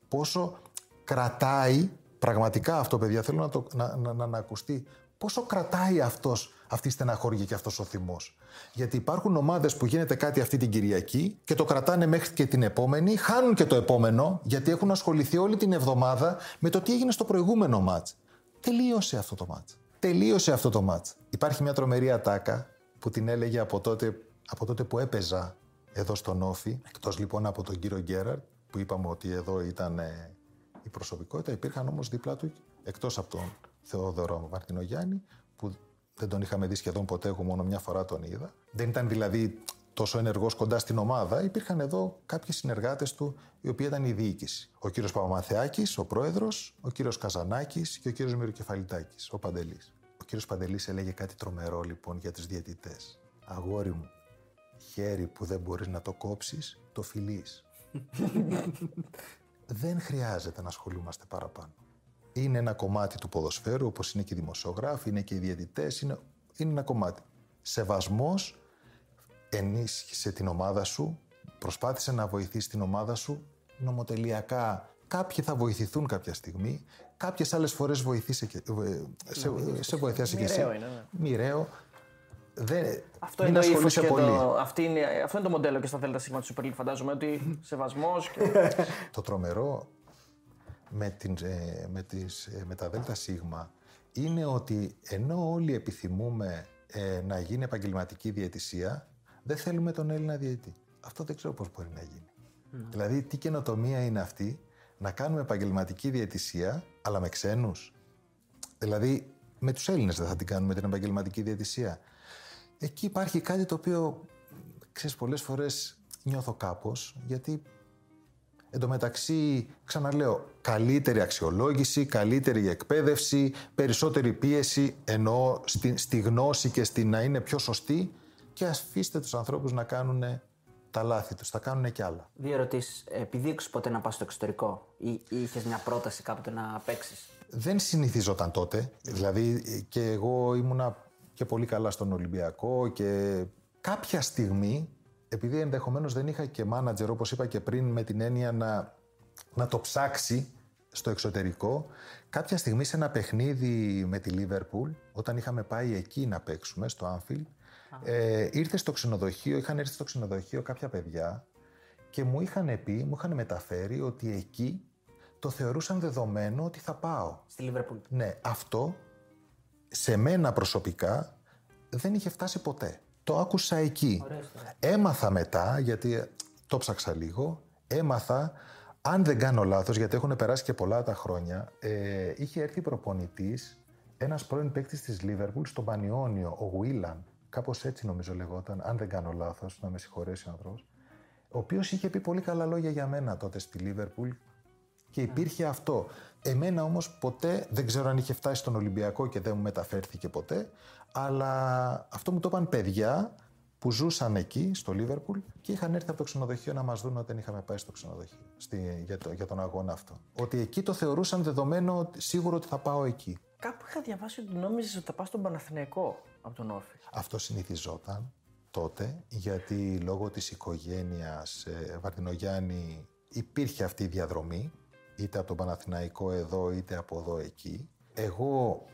πόσο κρατάει πραγματικά αυτό, παιδιά. Θέλω να, το, να, να, να, να ακουστεί. Πόσο κρατάει αυτός αυτή η στεναχώρια και αυτός ο θυμός. Γιατί υπάρχουν ομάδες που γίνεται κάτι αυτή την Κυριακή και το κρατάνε μέχρι και την επόμενη, χάνουν και το επόμενο, γιατί έχουν ασχοληθεί όλη την εβδομάδα με το τι έγινε στο προηγούμενο μάτς. Τελείωσε αυτό το μάτς. Τελείωσε αυτό το μάτς. Υπάρχει μια τρομερή ατάκα που την έλεγε από τότε, από τότε που έπαιζα εδώ στον Όφη, εκτός λοιπόν από τον κύριο Γκέραρτ, που είπαμε ότι εδώ ήταν ε, η προσωπικότητα, υπήρχαν όμως δίπλα του, εκτός από τον Θεόδωρο Μαρτινογιάννη, που δεν τον είχαμε δει σχεδόν ποτέ, εγώ μόνο μια φορά τον είδα. Δεν ήταν δηλαδή τόσο ενεργός κοντά στην ομάδα. Υπήρχαν εδώ κάποιοι συνεργάτες του, οι οποίοι ήταν η διοίκηση. Ο κύριος Παπαμαθεάκης, ο πρόεδρος, ο κύριος Καζανάκης και ο κύριος Μυροκεφαλιτάκης, ο Παντελής. Ο κύριος Παντελής έλεγε κάτι τρομερό λοιπόν για τους διαιτητές. Αγόρι μου, χέρι που δεν μπορείς να το κόψεις, το φιλείς. Δεν χρειάζεται να ασχολούμαστε παραπάνω είναι ένα κομμάτι του ποδοσφαίρου, όπως είναι και οι δημοσιογράφοι, είναι και οι διαιτητές, είναι, είναι ένα κομμάτι. Σεβασμός, ενίσχυσε την ομάδα σου, προσπάθησε να βοηθήσει την ομάδα σου, νομοτελειακά κάποιοι θα βοηθηθούν κάποια στιγμή, κάποιες άλλες φορές βοηθήσε και, ε, σε, σε βοηθήσει και εσύ. Είναι, ναι. Μοιραίο. Δεν, αυτό είναι, το πολύ. Το, αυτή είναι, αυτό είναι το μοντέλο και στα Δέλτα Σίγμα του Super League, φαντάζομαι, ότι σεβασμός. Και... το τρομερό με, την, ε, με, τις, ε, με τα ΔΣ είναι ότι ενώ όλοι επιθυμούμε ε, να γίνει επαγγελματική διαιτησία, δεν θέλουμε τον Έλληνα διαιτή. Αυτό δεν ξέρω πώς μπορεί να γίνει. Δηλαδή, τι καινοτομία είναι αυτή να κάνουμε επαγγελματική διαιτησία, αλλά με ξένους; Δηλαδή, με τους Έλληνες δεν θα την κάνουμε την επαγγελματική διαιτησία. Εκεί υπάρχει κάτι το οποίο, ξέρεις, πολλές φορές νιώθω κάπως, γιατί Εν τω μεταξύ, ξαναλέω, καλύτερη αξιολόγηση, καλύτερη εκπαίδευση, περισσότερη πίεση, ενώ στη, στη γνώση και στη να είναι πιο σωστή και αφήστε τους ανθρώπους να κάνουν τα λάθη τους, θα κάνουν και άλλα. Δύο ερωτήσεις. Επιδείξεις ποτέ να πας στο εξωτερικό ή, ή είχες μια πρόταση κάποτε να παίξεις; Δεν συνηθίζονταν τότε. Δηλαδή και εγώ ήμουνα και πολύ καλά στον Ολυμπιακό και κάποια στιγμή επειδή ενδεχομένως δεν είχα και μάνατζερ, όπως είπα και πριν, με την έννοια να, να το ψάξει στο εξωτερικό, κάποια στιγμή σε ένα παιχνίδι με τη Λίβερπουλ, όταν είχαμε πάει εκεί να παίξουμε, στο Άνφιλ, ε, ήρθε στο ξενοδοχείο, είχαν έρθει στο ξενοδοχείο κάποια παιδιά και μου είχαν πει, μου είχαν μεταφέρει ότι εκεί το θεωρούσαν δεδομένο ότι θα πάω. Στη Λίβερπουλ. Ναι, αυτό σε μένα προσωπικά δεν είχε φτάσει ποτέ. Το άκουσα εκεί. Ωραία ιστορία. Έμαθα μετά, γιατί το ψάξα λίγο, έμαθα, αν δεν κάνω λάθος, γιατί έχουν περάσει και πολλά τα χρόνια, ε, είχε έρθει προπονητής, ένας πρώην παίκτης της Λίβερπουλ, στον Πανιόνιο, ο Βίλαν, κάπως έτσι νομίζω λεγόταν, αν δεν κάνω λάθος, να με συγχωρέσει ο άνθρωπος, ο οποίος είχε πει πολύ καλά λόγια για μένα τότε στη Λίβερπουλ και υπήρχε αυτό. Εμένα όμως ποτέ, δεν ξέρω αν είχε φτάσει στον Ολυμπιακό και δεν μου μεταφέρθηκε ποτέ, αλλά αυτό μου το είπαν παιδιά που ζούσαν εκεί, στο Λίβερπουλ και είχαν έρθει από το ξενοδοχείο να μας δουν όταν είχαμε πάει στο ξενοδοχείο στη, για, το, για τον αγώνα αυτό. Ότι εκεί το θεωρούσαν δεδομένο ότι- σίγουρο ότι θα πάω εκεί. Κάπου είχα διαβάσει ότι νόμιζες ότι θα πας στον Παναθηναϊκό από τον Όφη. Αυτό συνηθιζόταν τότε, γιατί λόγω της οικογένειας ε, Βαρδινογιάννη υπήρχε αυτή η διαδρομή, είτε από τον Παναθηναϊκό εδώ, είτε από εδώ εκεί. Εγώ,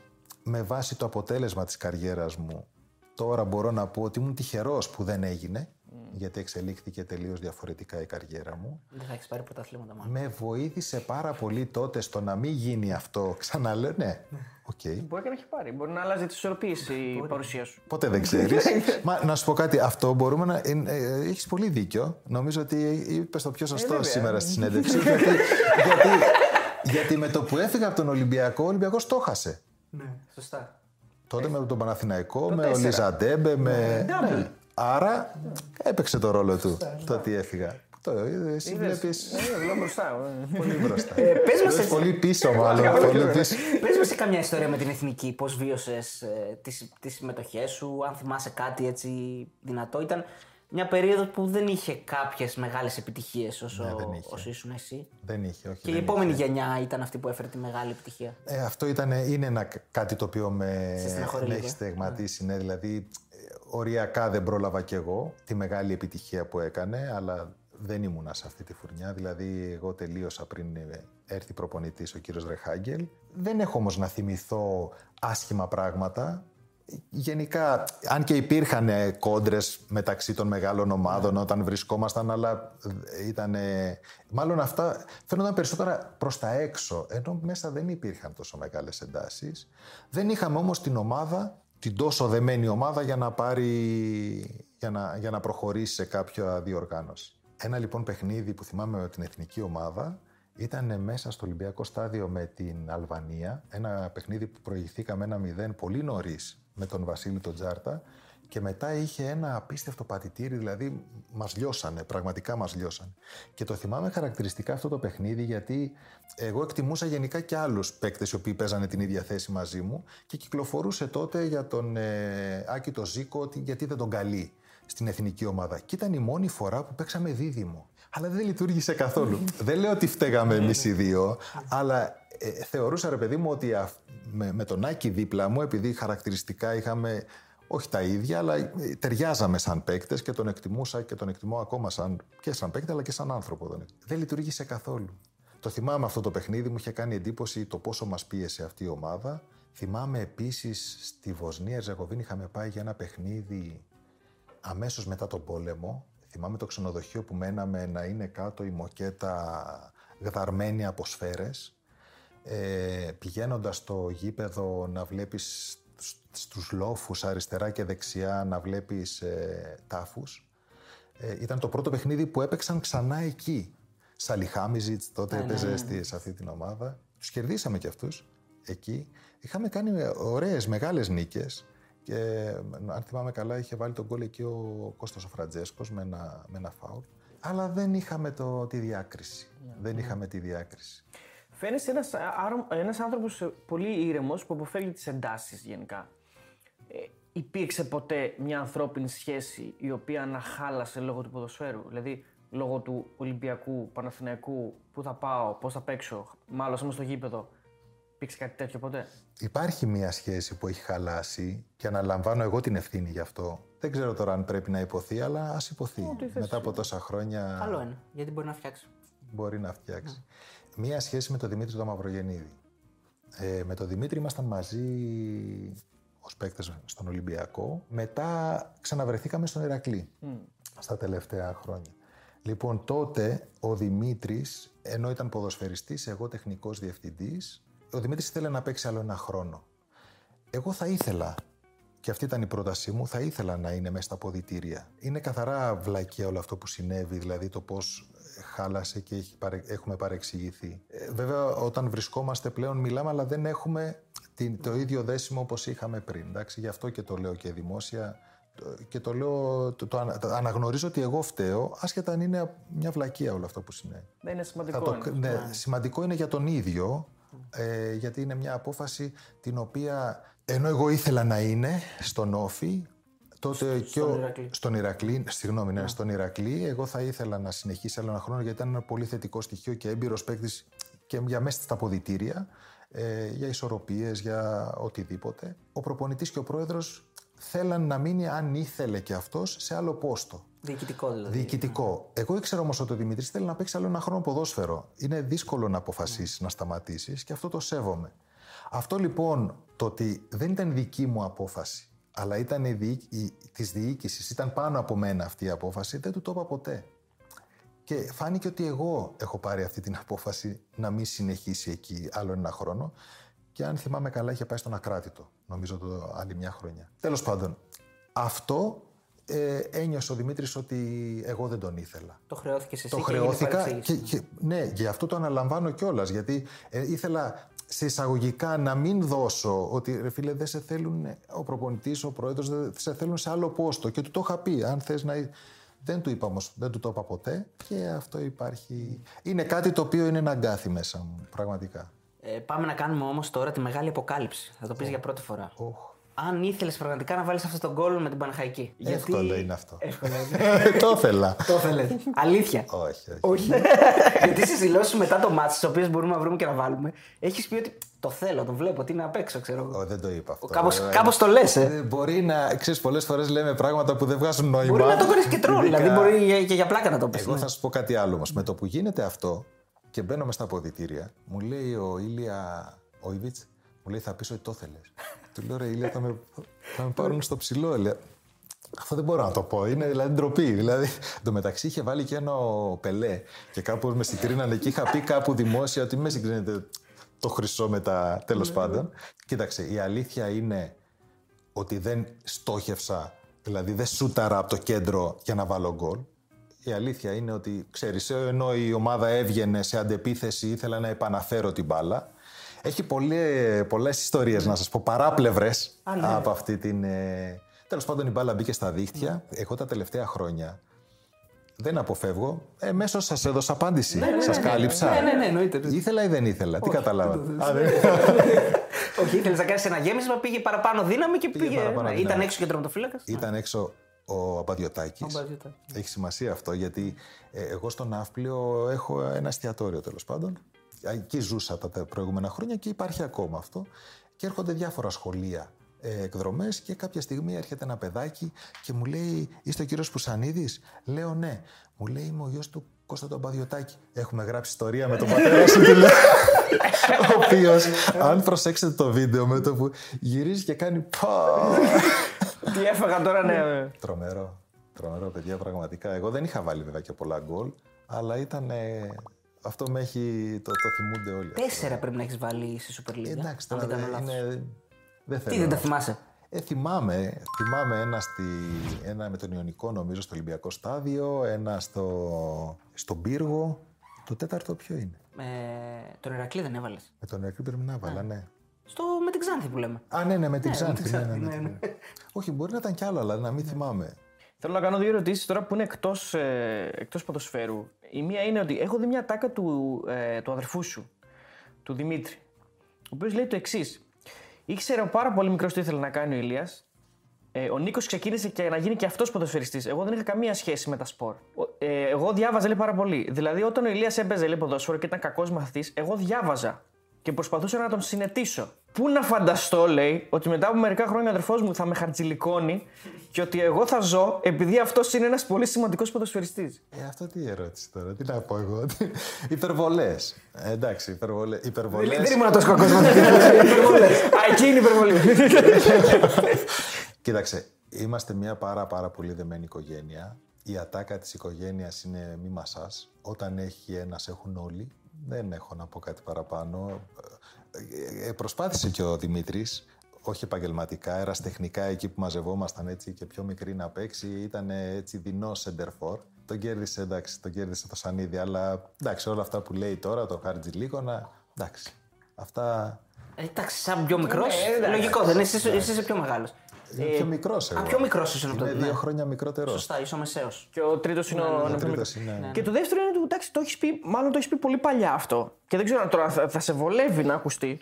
με βάση το αποτέλεσμα της καριέρας μου, τώρα μπορώ να πω ότι ήμουν τυχερός που δεν έγινε, γιατί εξελίχθηκε τελείως διαφορετικά η καριέρα μου. Δεν θα έχεις πάρει πρωταθλήματα μάλλον. Με βοήθησε πάρα πολύ τότε στο να μην γίνει αυτό. Ξαναλέω, ναι, οκ. Μπορεί και να έχει πάρει. Μπορεί να αλλάζει τις ισορροπίες η παρουσία σου. Ποτέ δεν ξέρεις. Μα να σου πω κάτι, αυτό μπορούμε να. Ε, Έχεις πολύ δίκιο. Νομίζω ότι είπες το πιο σωστό βέβαια. σήμερα στη συνέντευξη. γιατί, γιατί, γιατί με το που έφυγα από τον Ολυμπιακό, ο Ολυμπιακός το χάσε. Ναι, σωστά. Τότε με τον Παναθηναϊκό, με ο τέσσερα. Λιζαντέμπε, με. Double. Ναι. Άρα έπαιξε το ρόλο του το ότι έφυγα. Το είδες, εσύ βλέπεις Ε, Λέω μπροστά. ε. πολύ μπροστά. πες μας Βλέπεις εσύ. πολύ πίσω, μάλλον. πολύ πίσω. Πες μας σε καμιά ιστορία με την εθνική, πώς βίωσες ε, τις, τις συμμετοχές σου, αν θυμάσαι κάτι έτσι δυνατό. Ήταν μια περίοδος που δεν είχε κάποιες μεγάλες επιτυχίες όσο, Ναι, δεν είχε. όσο ήσουν εσύ. Δεν είχε, όχι. Και η δεν επόμενη γενιά ήταν αυτή που έφερε τη μεγάλη επιτυχία. Ε, αυτό ήταν, είναι ένα, κάτι το οποίο με, Σε στεναχωρεί με λίγο, έχει ε. στεγματίσει. Ναι, δηλαδή, ε, οριακά δεν πρόλαβα κι εγώ τη μεγάλη επιτυχία που έκανε, αλλά δεν ήμουνα σε αυτή τη φουρνιά. Δηλαδή, εγώ τελείωσα πριν ε, έρθει προπονητής ο κύριος Ρεχάγκελ. Δεν έχω όμως να θυμηθώ άσχημα πράγματα. Γενικά, αν και υπήρχαν κόντρες μεταξύ των μεγάλων ομάδων όταν βρισκόμασταν, αλλά ήταν. Μάλλον αυτά φαίνονταν περισσότερα προς τα έξω, ενώ μέσα δεν υπήρχαν τόσο μεγάλες εντάσεις. Δεν είχαμε όμως την ομάδα, την τόσο δεμένη ομάδα για να πάρει. για να, για να προχωρήσει σε κάποια διοργάνωση. Ένα λοιπόν παιχνίδι που θυμάμαι με την εθνική ομάδα ήταν μέσα στο Ολυμπιακό στάδιο με την Αλβανία. Ένα παιχνίδι που προηγηθήκαμε ένα 0 πολύ νωρίς με τον Βασίλη τον Τζάρτα και μετά είχε ένα απίστευτο πατητήρι, δηλαδή μας λιώσανε, πραγματικά μας λιώσανε. Και το θυμάμαι χαρακτηριστικά αυτό το παιχνίδι γιατί εγώ εκτιμούσα γενικά και άλλους παίκτες οι οποίοι παίζανε την ίδια θέση μαζί μου και κυκλοφορούσε τότε για τον ε, Άκη το Ζήκο ότι γιατί δεν τον καλεί στην εθνική ομάδα. Και ήταν η μόνη φορά που παίξαμε δίδυμο. Αλλά δεν λειτουργήσε καθόλου. δεν λέω ότι φταίγαμε εμείς οι δύο, αλλά ε, θεωρούσα ρε παιδί μου ότι α, με, με τον Άκη δίπλα μου, επειδή χαρακτηριστικά είχαμε όχι τα ίδια, αλλά ε, ταιριάζαμε σαν παίκτες και τον εκτιμούσα και τον εκτιμώ ακόμα σαν, και σαν παίκτη, αλλά και σαν άνθρωπο. Τον εκτιμώ. Δεν λειτουργήσε καθόλου. Το θυμάμαι αυτό το παιχνίδι, μου είχε κάνει εντύπωση το πόσο μας πίεσε αυτή η ομάδα. Θυμάμαι επίσης στη Βοσνία Ερζεγοβίνη είχαμε πάει για ένα παιχνίδι αμέσως μετά τον πόλεμο, θυμάμαι το ξενοδοχείο που μέναμε να είναι κάτω η μοκέτα γδαρμένη από σφαίρες. Ε, πηγαίνοντας στο γήπεδο να βλέπεις στ- στους λόφους αριστερά και δεξιά να βλέπεις ε, τάφους. Ε, ήταν το πρώτο παιχνίδι που έπαιξαν ξανά εκεί. Σαλιχάμιζιτς τότε έπαιζε στη- σε αυτή την ομάδα. Τους κερδίσαμε κι αυτούς εκεί. Είχαμε κάνει ωραίες μεγάλες νίκες και αν θυμάμαι καλά είχε βάλει τον γκολ εκεί ο Κώστας ο Φραντζέσκος με ένα, με ένα φάουλ. Αλλά δεν είχαμε το, τη διάκριση. Δεν είχαμε τη διάκριση. Φαίνεσαι ένας, άρα- ένας άνθρωπος ε, πολύ ήρεμος που αποφεύγει τις εντάσεις γενικά. Ε, υπήρξε ποτέ μια ανθρώπινη σχέση η οποία να χάλασε λόγω του ποδοσφαίρου, δηλαδή λόγω του Ολυμπιακού, Παναθηναϊκού, πού θα πάω, πώς θα παίξω, μάλλον όμως στο γήπεδο. Υπήρξε κάτι τέτοιο ποτέ; Υπάρχει μια σχέση που έχει χαλάσει και αναλαμβάνω εγώ την ευθύνη γι' αυτό. Δεν ξέρω τώρα αν πρέπει να υποθεί, αλλά ας υποθεί. Μετά από τόσα χρόνια Καλό είναι, γιατί μπορεί να φτιάξει. μπορεί να φτιάξει. Μία σχέση με τον Δημήτρη τον Μαυρογεννίδη. Ε, με τον Δημήτρη ήμασταν μαζί ως παίκτες στον Ολυμπιακό. Μετά ξαναβρεθήκαμε στον Ηρακλή στα τελευταία χρόνια. Λοιπόν, τότε ο Δημήτρης, ενώ ήταν ποδοσφαιριστής, εγώ τεχνικός διευθυντής, ο Δημήτρης ήθελε να παίξει άλλο ένα χρόνο. Εγώ θα ήθελα, και αυτή ήταν η πρότασή μου, θα ήθελα να είναι μέσα στα ποδητήρια. Είναι καθαρά βλακία όλο αυτό που συνέβη, δηλαδή το πώς χάλασε και έχει παρε- έχουμε παρεξηγηθεί. Ε, βέβαια, όταν βρισκόμαστε πλέον μιλάμε, αλλά δεν έχουμε την, το ίδιο δέσιμο όπως είχαμε πριν. Εντάξει, γι' αυτό και το λέω και δημόσια το- και το λέω, το, το, ανα- το αναγνωρίζω ότι εγώ φταίω, άσχετα αν είναι μια βλακεία όλο αυτό που συνέβη. Δεν είναι Θα σημαντικό. το, είναι. ναι, σημαντικό είναι για τον ίδιο, ε, γιατί είναι μια απόφαση την οποία, ενώ εγώ ήθελα να είναι στον Όφη, τότε και ο- Ηρακλή. στον Ηρακλή, συγγνώμη, ναι, στον Ηρακλή, εγώ θα ήθελα να συνεχίσει άλλο ένα χρόνο, γιατί ήταν ένα πολύ θετικό στοιχείο και έμπειρος παίκτης και για μέσα στα ποδητήρια, ε, για ισορροπίες, για οτιδήποτε. Ο προπονητής και ο πρόεδρος θέλαν να μείνει, αν ήθελε και αυτός, σε άλλο πόστο. Διοικητικό δηλαδή. Διοικητικό. Εγώ ήξερα όμως ότι ο Δημητρής θέλει να παίξει άλλο ένα χρόνο ποδόσφαιρο. Είναι δύσκολο να αποφασίσεις να σταματήσεις και αυτό το σέβομαι. Αυτό λοιπόν το ότι δεν ήταν δική μου απόφαση, αλλά ήταν η διοίκ- η- της διοίκησης, ήταν πάνω από μένα αυτή η απόφαση, δεν του το είπα ποτέ. Και φάνηκε ότι εγώ έχω πάρει αυτή την απόφαση να μην συνεχίσει εκεί άλλο ένα χρόνο. Και αν θυμάμαι καλά, είχε πάει στον Ακράτητο, νομίζω το άλλη μια χρονιά. Τέλος πάντων, αυτό ε, ένιωσε ο Δημήτρης ότι εγώ δεν τον ήθελα. Το χρεώθηκε εσύ Το και έγινε χρεώθηκα παρεξήγηση. και, και, ναι, γι' αυτό το αναλαμβάνω κιόλας. Γιατί ε, ήθελα σε εισαγωγικά να μην δώσω ότι ρε φίλε δεν σε θέλουν ε, ο προπονητής, ο πρόεδρος δεν σε θέλουν σε άλλο πόστο και του το είχα πει αν θες να... Δεν του είπα όμως, δεν του το είπα ποτέ και αυτό υπάρχει... Είναι κάτι το οποίο είναι ένα αγκάθι μέσα μου, πραγματικά. Ε, πάμε να κάνουμε όμως τώρα τη μεγάλη αποκάλυψη. Θα το πεις για πρώτη φορά. Οχ. Αν ήθελες πραγματικά να βάλεις αυτό τον γκολ με την Παναχαϊκή. Εύκολο είναι αυτό. Εύκολο είναι. το ήθελα. το ήθελες. Αλήθεια. όχι, όχι. Όχι. Γιατί στις δηλώσεις μετά το μάτι, τις οποίες μπορούμε να βρούμε και να βάλουμε, έχεις πει ότι το θέλω, το βλέπω, τι είναι απ' έξω, ξέρω εγώ. Ω, δεν το είπα αυτό. Κάπως, Ε, κάπως το λες, ε. ε, Μπορεί να, ξέρεις, πολλές φορές λέμε πράγματα που δεν βγάζουν νόημα. Μπορεί να το κάνεις και τρόλ, Ειδικά- δηλαδή μπορεί για- και για πλάκα να το πεις. Εγώ θα σου πω κάτι άλλο όμως. Με το που γίνεται αυτό και μπαίνω μες στα ποδητήρια, μου λέει ο Ήλια ο Ιβίτς, μου λέει θα πεις ότι το θέλεις. Του λέω ρε Ήλια θα με, θα με πάρουν στο ψηλό. Λέει, αυτό δεν μπορώ να το πω. Είναι δηλαδή ντροπή. Δηλαδή, εν τω μεταξύ είχε βάλει και ένα ο Πελέ και κάπου με συγκρίνανε και είχα πει κάπου δημόσια ότι με συγκρίνεται το χρυσό με τα τέλος πάντων. Κοίταξε, η αλήθεια είναι ότι δεν στόχευσα, δηλαδή δεν σούταρα από το κέντρο για να βάλω γκολ. Η αλήθεια είναι ότι, ξέρεις, ενώ η ομάδα έβγαινε σε αντεπίθεση, ήθελα να επαναφέρω την μπάλα. Έχει πολλέ, πολλές ιστορίες, να σας πω, παράπλευρες από αυτή την... Ε... Τέλος πάντων η μπάλα μπήκε στα δίχτυα. Εγώ τα τελευταία χρόνια δεν αποφεύγω. Εμέσω σας έδωσα απάντηση. σας κάλυψα. Ναι, ναι, ναι, εννοείται. Ήθελα ή δεν ήθελα. Τι κατάλαβα. Α, δεν- Όχι, ήθελες να κάνεις ένα γέμισμα, πήγε παραπάνω δύναμη και πήγε. παραπάνω ναι, δύναμη. Ήταν έξω και τροματοφύλακα. Ήταν έξω ο Αμπαδιωτάκης. Ο Αμπαδιωτάκης. Έχει σημασία αυτό γιατί ε, εγώ στον Ναύπλιο έχω ένα εστιατόριο τέλος πάντων. Εκεί ζούσα τα τε- προηγούμενα χρόνια και υπάρχει ακόμα αυτό. Και έρχονται διάφορα σχολεία ε, εκδρομές και κάποια στιγμή έρχεται ένα παιδάκι και μου λέει «Είστε ο κύριος Πουσανίδης» Λέω «Ναι». Μου λέει «Είμαι ο γιος του Κώστα τον Παδιωτάκη». Έχουμε γράψει ιστορία με τον πατέρα σου, του λέω. ο οποίος, αν προσέξετε το βίντεο με το που γυρίζει και κάνει «Πα». Τι έφαγα τώρα, ναι. Τρομερό. Τρομερό, παιδιά, πραγματικά. Εγώ δεν είχα βάλει βέβαια και πολλά γκολ, αλλά ήταν. Ε, αυτό με έχει. Το, το θυμούνται όλοι. αυτό. Τέσσερα πρέπει να έχεις βάλει στη Super League. Εντάξει, αν τώρα δεν κάνω δεν λάθος. είναι. Δεν θέλω. Τι δεν τα να- θυμάσαι; Ε, θυμάμαι, θυμάμαι ένα, στη, ένα με τον Ιωνικό νομίζω στο Ολυμπιακό στάδιο, ένα στο, στον Πύργο. Το τέταρτο ποιο είναι; Ε, τον Ηρακλή δεν έβαλες. Με τον Ιωνικό πρέπει να βάλα, ναι. Στο με την Ξάνθη που λέμε. Α, ναι, ναι, με την Ναι, με την Ξάνθη. Ναι, ναι, Ξάνθη, ναι, ναι, ναι. Όχι, μπορεί να ήταν κι άλλο, αλλά να μην θυμάμαι. Θέλω να κάνω δύο ερωτήσεις τώρα που είναι εκτός εκτός ποδοσφαίρου. Η μία είναι ότι έχω δει μια τάκα του, ε, του αδερφού σου, του Δημήτρη, ο οποίος λέει το εξής. Ήξερε πάρα πολύ μικρός τι ήθελε να κάνει ο Ηλίας. Ε, ο Νίκος ξεκίνησε και να γίνει και αυτός ποδοσφαιριστής. Εγώ δεν είχα καμία σχέση με τα σπορ. Ο- Ε, εγώ διάβαζα λέει πάρα πολύ. Δηλαδή, όταν ο Ηλίας έπαιζε λέει, ποδόσφαιρο και ήταν κακός μαθητής, εγώ διάβαζα και προσπαθούσα να τον συνετήσω. Πού να φανταστώ, λέει, ότι μετά από μερικά χρόνια ο αδερφός μου θα με χαρτζηλικώνει και ότι εγώ θα ζω επειδή αυτός είναι ένας πολύ σημαντικός ποδοσφαιριστής. Ε, αυτό τι ερώτηση τώρα, τι να πω εγώ. Υπερβολές. Ε, εντάξει, υπερβολέ. Υπερβολές... Δεν ήμουν τόσο κακός μαθητής. Α, εκεί είναι η υπερβολή. Κοίταξε, είμαστε μια πάρα πάρα πολύ δεμένη οικογένεια η ατάκα της οικογένειας είναι μη μασάς. Όταν έχει ένας έχουν όλοι. Δεν έχω να πω κάτι παραπάνω. Ε, ε, προσπάθησε και ο Δημήτρης, όχι επαγγελματικά, εραστεχνικά εκεί που μαζευόμασταν έτσι και πιο μικρή να παίξει, ήταν έτσι δεινό σεντερφόρ. Τον κέρδισε, εντάξει, τον κέρδισε το Σανίδι, αλλά εντάξει, όλα αυτά που λέει τώρα, το Χάρτζι Λίγονα, εντάξει. Αυτά. Ε, εντάξει, σαν πιο μικρός. Ναι, λογικό δεν είναι, εσύ, εσύ είσαι πιο μεγάλος. Είναι πιο μικρός εγώ. Α, πιο μικρός είσαι από Είναι το δύο χρόνια μικρότερος. Σωστά, είσαι ο μεσαίος. Και ο τρίτος είναι ο Ο νεοφιλικό. τρίτος είναι. Και το δεύτερο είναι ότι εντάξει, το έχεις πει, μάλλον το έχεις πει πολύ παλιά αυτό. Και δεν ξέρω αν τώρα θα, θα σε βολεύει να ακουστεί.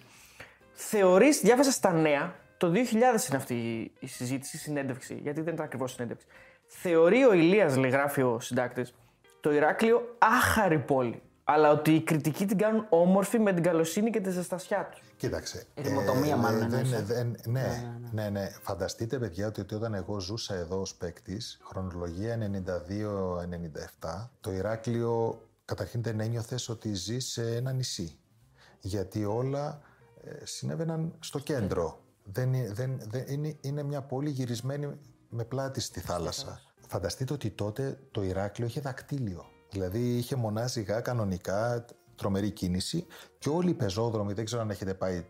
Θεωρείς, διάβασα στα νέα, το 2000 είναι αυτή η- η συζήτηση, η συνέντευξη, γιατί δεν ήταν ακριβώς συνέντευξη. Θεωρεί ο Ηλίας, λέει, γράφει ο συντάκτης, το Ηράκλειο άχαρη πόλη. Αλλά ότι οι κριτικοί την κάνουν όμορφη με την καλοσύνη και τη ζεστασιά τους. Κοίταξε. Η δημοτομία μάλλον δεν- εννοείς, ε. δεν- ναι, ναι, ναι. Φανταστείτε, παιδιά, ότι, ότι όταν εγώ ζούσα εδώ ως παίκτης, χρονολογία 92-97, το Ηράκλειο καταρχήν δεν ένιωθες ότι ζεις σε ένα νησί. Γιατί όλα ε, συνέβαιναν στο κέντρο. Δεν, είναι- δεν, δεν, είναι, είναι μια πόλη γυρισμένη με πλάτη στη θάλασσα. Φανταστείτε ότι τότε το Ηράκλειο είχε δακτύλιο. Δηλαδή είχε μονάζιγα κανονικά, τρομερή κίνηση και όλοι οι πεζόδρομοι, δεν ξέρω αν έχετε πάει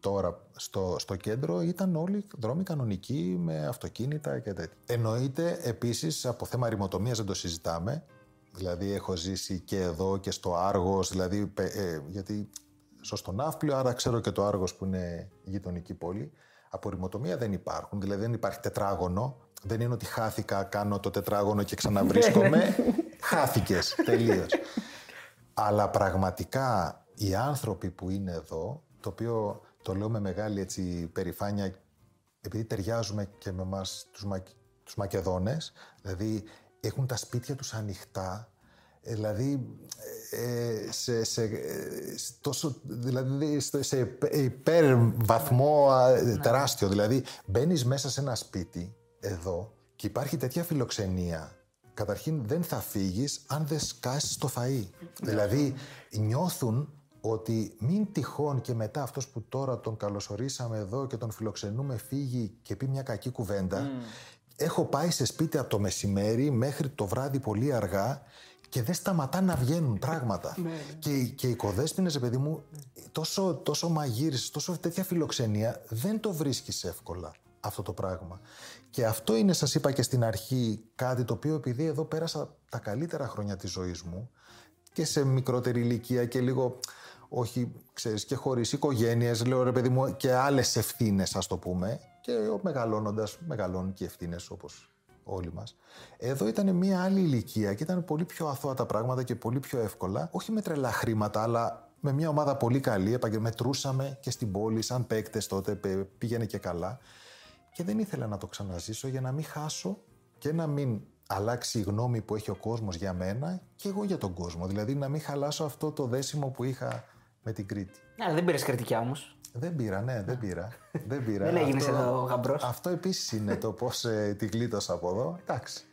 τώρα στο, στο κέντρο, ήταν όλοι δρόμοι κανονικοί με αυτοκίνητα και τέτοια. Εννοείται επίσης από θέμα ρημοτομίας δεν το συζητάμε. Δηλαδή έχω ζήσει και εδώ και στο Άργος, δηλαδή, πε- ε, γιατί ζω στον Ναύπλιο, άρα ξέρω και το Άργος που είναι γειτονική πόλη. Από ρημοτομία δεν υπάρχουν, δηλαδή δεν υπάρχει τετράγωνο. Δεν είναι ότι χάθηκα, κάνω το τετράγωνο και ξαναβρίσκομαι. Χάθηκες τελείως. Αλλά πραγματικά οι άνθρωποι που είναι εδώ, το οποίο το λέω με μεγάλη έτσι, περηφάνεια, επειδή ταιριάζουμε και με εμάς τους, Μα... τους Μακεδόνες, δηλαδή έχουν τα σπίτια τους ανοιχτά, ε, δηλαδή ε, σε, σε, ε, σε τόσο, δηλαδή στο- σε υπε- υπερβαθμό α, τεράστιο. Δηλαδή μπαίνεις μέσα σε ένα σπίτι εδώ και υπάρχει τέτοια φιλοξενία Καταρχήν δεν θα φύγεις αν δεν σκάσεις το φαΐ. Δηλαδή νιώθουν ότι μην τυχόν και μετά αυτός που τώρα τον καλωσορίσαμε εδώ και τον φιλοξενούμε φύγει και πει μια κακή κουβέντα. Έχω πάει σε σπίτι από το μεσημέρι μέχρι το βράδυ πολύ αργά και δεν σταματά να βγαίνουν πράγματα. και, και οι οικοδέσποινες, παιδί μου, τόσο, τόσο μαγείρισες, τόσο τέτοια φιλοξενία, δεν το βρίσκεις εύκολα αυτό το πράγμα. Και αυτό είναι, σας είπα και στην αρχή, κάτι το οποίο επειδή εδώ πέρασα τα καλύτερα χρόνια της ζωής μου και σε μικρότερη ηλικία και λίγο, όχι, ξέρεις, και χωρίς οικογένειες, λέω ρε παιδί μου, και άλλες ευθύνες, ας το πούμε, και μεγαλώνοντας, μεγαλώνουν και ευθύνες όπως όλοι μας. Εδώ ήταν μια άλλη ηλικία και ήταν πολύ πιο αθώα τα πράγματα και πολύ πιο εύκολα, όχι με τρελά χρήματα, αλλά με μια ομάδα πολύ καλή, επαγγε- μετρούσαμε και στην πόλη, σαν παίκτες τότε, πε- πήγαινε και καλά. Και δεν ήθελα να το ξαναζήσω για να μην χάσω και να μην αλλάξει η γνώμη που έχει ο κόσμος για μένα και εγώ για τον κόσμο. Δηλαδή να μην χαλάσω αυτό το δέσιμο που είχα με την Κρήτη. Ναι, δεν πήρες κριτικά όμως. Δεν πήρα, ναι, δεν πήρα. δεν πήρα. Δεν έγινες Αυτό- εδώ γαμπρός. Αυτό επίσης είναι το πώς ε, τη γλίτωσα από εδώ. Εντάξει.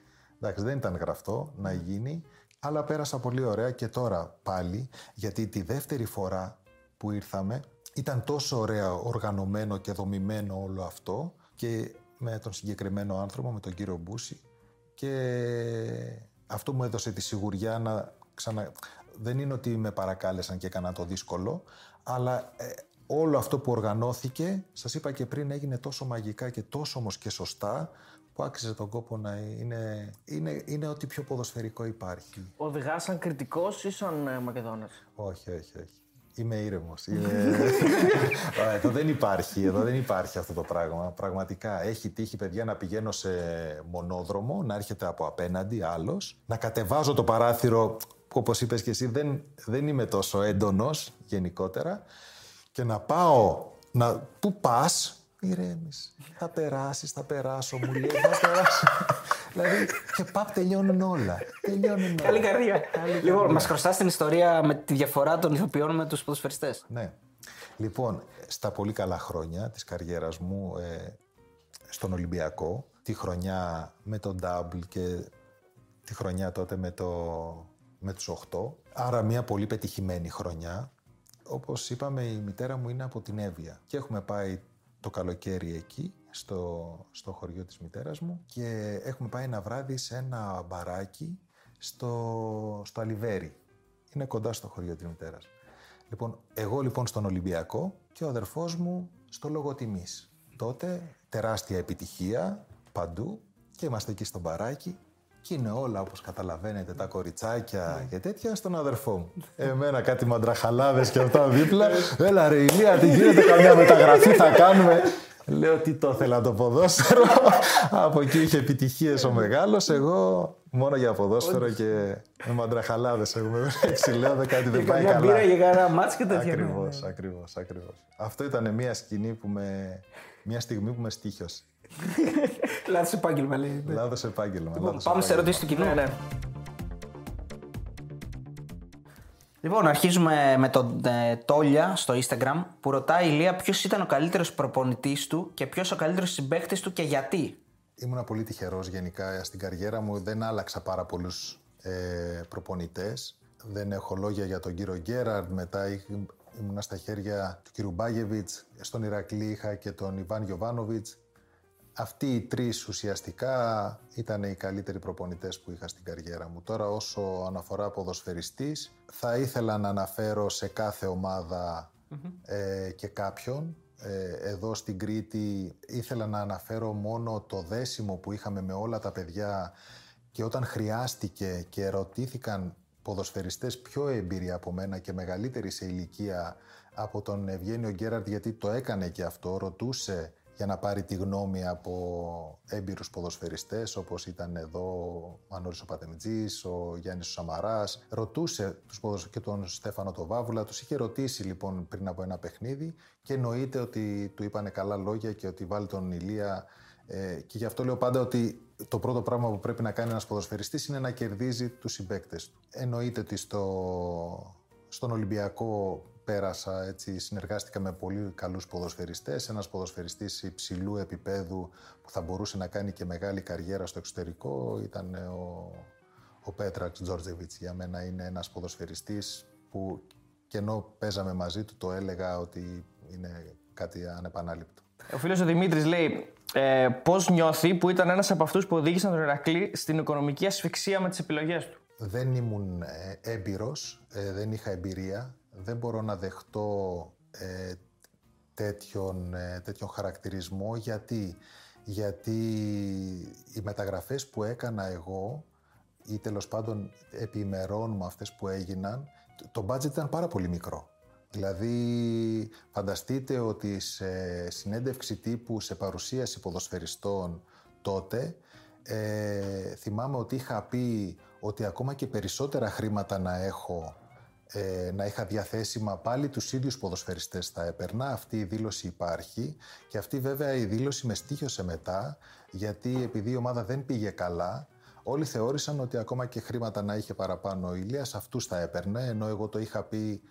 Εντάξει, δεν ήταν γραφτό να γίνει, αλλά πέρασα πολύ ωραία και τώρα πάλι, γιατί τη δεύτερη φορά που ήρθαμε ήταν τόσο ωραία οργανωμένο και δομημένο όλο αυτό και με τον συγκεκριμένο άνθρωπο, με τον κύριο Μπούση και αυτό μου έδωσε τη σιγουριά να ξανα... Δεν είναι ότι με παρακάλεσαν και έκανα το δύσκολο, αλλά ε, όλο αυτό που οργανώθηκε, σας είπα και πριν, έγινε τόσο μαγικά και τόσο όμως και σωστά, που άξιζε τον κόπο να είναι, είναι, είναι ό,τι πιο ποδοσφαιρικό υπάρχει. Οδηγά σαν κριτικός ή σαν ε, Μακεδόνας; Όχι, όχι, όχι. Είμαι ήρεμος. Είμαι... Ωραία, εδώ δεν υπάρχει, εδώ δεν υπάρχει αυτό το πράγμα. Πραγματικά έχει τύχει, παιδιά, να πηγαίνω σε μονόδρομο, να έρχεται από απέναντι άλλος, να κατεβάζω το παράθυρο, που όπως είπες και εσύ, δεν, δεν είμαι τόσο έντονος γενικότερα, και να πάω, να... πού πας, ηρέμης, θα περάσεις, θα περάσω, μου λέει, θα περάσω. Δηλαδή, και παπ, τελειώνουν όλα. Τελειώνουν όλα. Καλή καρδιά. Λοιπόν, μας χρωστάς την ιστορία με τη διαφορά των ηθοποιών με τους ποδοσφαιριστές. Ναι. Λοιπόν, στα πολύ καλά χρόνια της καριέρας μου ε, στον Ολυμπιακό, τη χρονιά με τον Double και τη χρονιά τότε με, το, με τους 8, άρα μια πολύ πετυχημένη χρονιά. Όπως είπαμε, η μητέρα μου είναι από την Εύβοια και έχουμε πάει το καλοκαίρι εκεί, στο, στο χωριό της μητέρας μου και έχουμε πάει ένα βράδυ σε ένα μπαράκι στο, στο Αλιβέρι. Είναι κοντά στο χωριό της μητέρας μου. Λοιπόν, εγώ λοιπόν στον Ολυμπιακό και ο αδερφός μου στο Λόγο Τιμής. Τότε τεράστια επιτυχία παντού και είμαστε εκεί στο μπαράκι και είναι όλα όπως καταλαβαίνετε τα κοριτσάκια και τέτοια στον αδερφό μου. Εμένα κάτι μαντραχαλάδες και αυτά δίπλα. Έλα ρε Ηλία, τι γίνεται, καμιά μεταγραφή θα κάνουμε. Λέω τι το ήθελα το ποδόσφαιρο. Από εκεί είχε επιτυχίες ο μεγάλος. Εγώ μόνο για ποδόσφαιρο και με μαντραχαλάδες έχουμε βρέξει. Λέω δεν κάτι δεν πάει καλά. Μπήρα για κανένα μάτς και τέτοια. Ακριβώς, ακριβώς, ακριβώς. Αυτό ήταν μια σκηνή που με. Μια στιγμή που με στήχιωσε. Λάθος επάγγελμα λέει. Λάθος επάγγελμα. λάθος Πάμε σε επάγγελμα. ερωτήσεις του κοινού. Ναι, Λοιπόν, αρχίζουμε με τον ε, Τόλια στο Instagram που ρωτάει η Λία ποιος ήταν ο καλύτερος προπονητής του και ποιος ο καλύτερος συμπαίκτης του και γιατί. Ήμουνα πολύ τυχερός γενικά στην καριέρα μου. Δεν άλλαξα πάρα πολλούς ε, προπονητές. Δεν έχω λόγια για τον κύριο Γκέραρντ. Μετά είχ- ήμουνα στα χέρια του κύριου Μπάγεβιτς. Στον Ηρακλή είχα και τον Ιβάν Γιοβάνοβιτ. Αυτοί οι τρεις ουσιαστικά ήταν οι καλύτεροι προπονητές που είχα στην καριέρα μου. Τώρα όσο αναφορά ποδοσφαιριστής, θα ήθελα να αναφέρω σε κάθε ομάδα ε, και κάποιον. Ε, εδώ στην Κρήτη ήθελα να αναφέρω μόνο το δέσιμο που είχαμε με όλα τα παιδιά και όταν χρειάστηκε και ερωτήθηκαν ποδοσφαιριστές πιο έμπειροι από μένα και μεγαλύτεροι σε ηλικία από τον Ευγένιο Γκέραρτ γιατί το έκανε και αυτό, ρωτούσε για να πάρει τη γνώμη από έμπειρους ποδοσφαιριστές όπως ήταν εδώ ο Μανώρης ο Πατεμιτζής, ο Γιάννης ο Σαμαράς. Ρωτούσε τους ποδοσ... και τον Στέφανο το Βάβουλα, τους είχε ρωτήσει λοιπόν πριν από ένα παιχνίδι και εννοείται ότι του είπανε καλά λόγια και ότι βάλει τον Ηλία ε, και γι' αυτό λέω πάντα ότι το πρώτο πράγμα που πρέπει να κάνει ένας ποδοσφαιριστής είναι να κερδίζει τους συμπαίκτες του. Εννοείται ότι στο, στον Ολυμπιακό πέρασα, έτσι, συνεργάστηκα με πολύ καλούς ποδοσφαιριστές. Ένας ποδοσφαιριστής υψηλού επίπεδου που θα μπορούσε να κάνει και μεγάλη καριέρα στο εξωτερικό ήταν ο, ο Πέτραξ Τζόρτζεβιτς. Για μένα είναι ένας ποδοσφαιριστής που και ενώ παίζαμε μαζί του το έλεγα ότι είναι κάτι ανεπανάληπτο. Ο φίλος ο Δημήτρης λέει ε, πώς νιώθει που ήταν ένας από αυτούς που οδήγησαν τον Ηρακλή στην οικονομική ασφυξία με τις επιλογές του; Δεν ήμουν ε, έμπειρος, ε, δεν είχα εμπειρία, δεν μπορώ να δεχτώ ε, τέτοιον, ε, τέτοιον χαρακτηρισμό γιατί, γιατί οι μεταγραφές που έκανα εγώ ή τέλος πάντων επί ημερών μου αυτές που έγιναν, το budget ήταν πάρα πολύ μικρό. Δηλαδή, φανταστείτε ότι σε συνέντευξη τύπου, σε παρουσίαση ποδοσφαιριστών τότε, ε, θυμάμαι ότι είχα πει ότι ακόμα και περισσότερα χρήματα να έχω, ε, να είχα διαθέσιμα πάλι τους ίδιους ποδοσφαιριστές θα έπαιρνα. Αυτή η δήλωση υπάρχει και αυτή βέβαια η δήλωση με στήχιωσε μετά γιατί επειδή η ομάδα δεν πήγε καλά όλοι θεώρησαν ότι ακόμα και χρήματα να είχε παραπάνω ο Ηλίας αυτούς θα έπαιρνε ενώ εγώ το είχα πει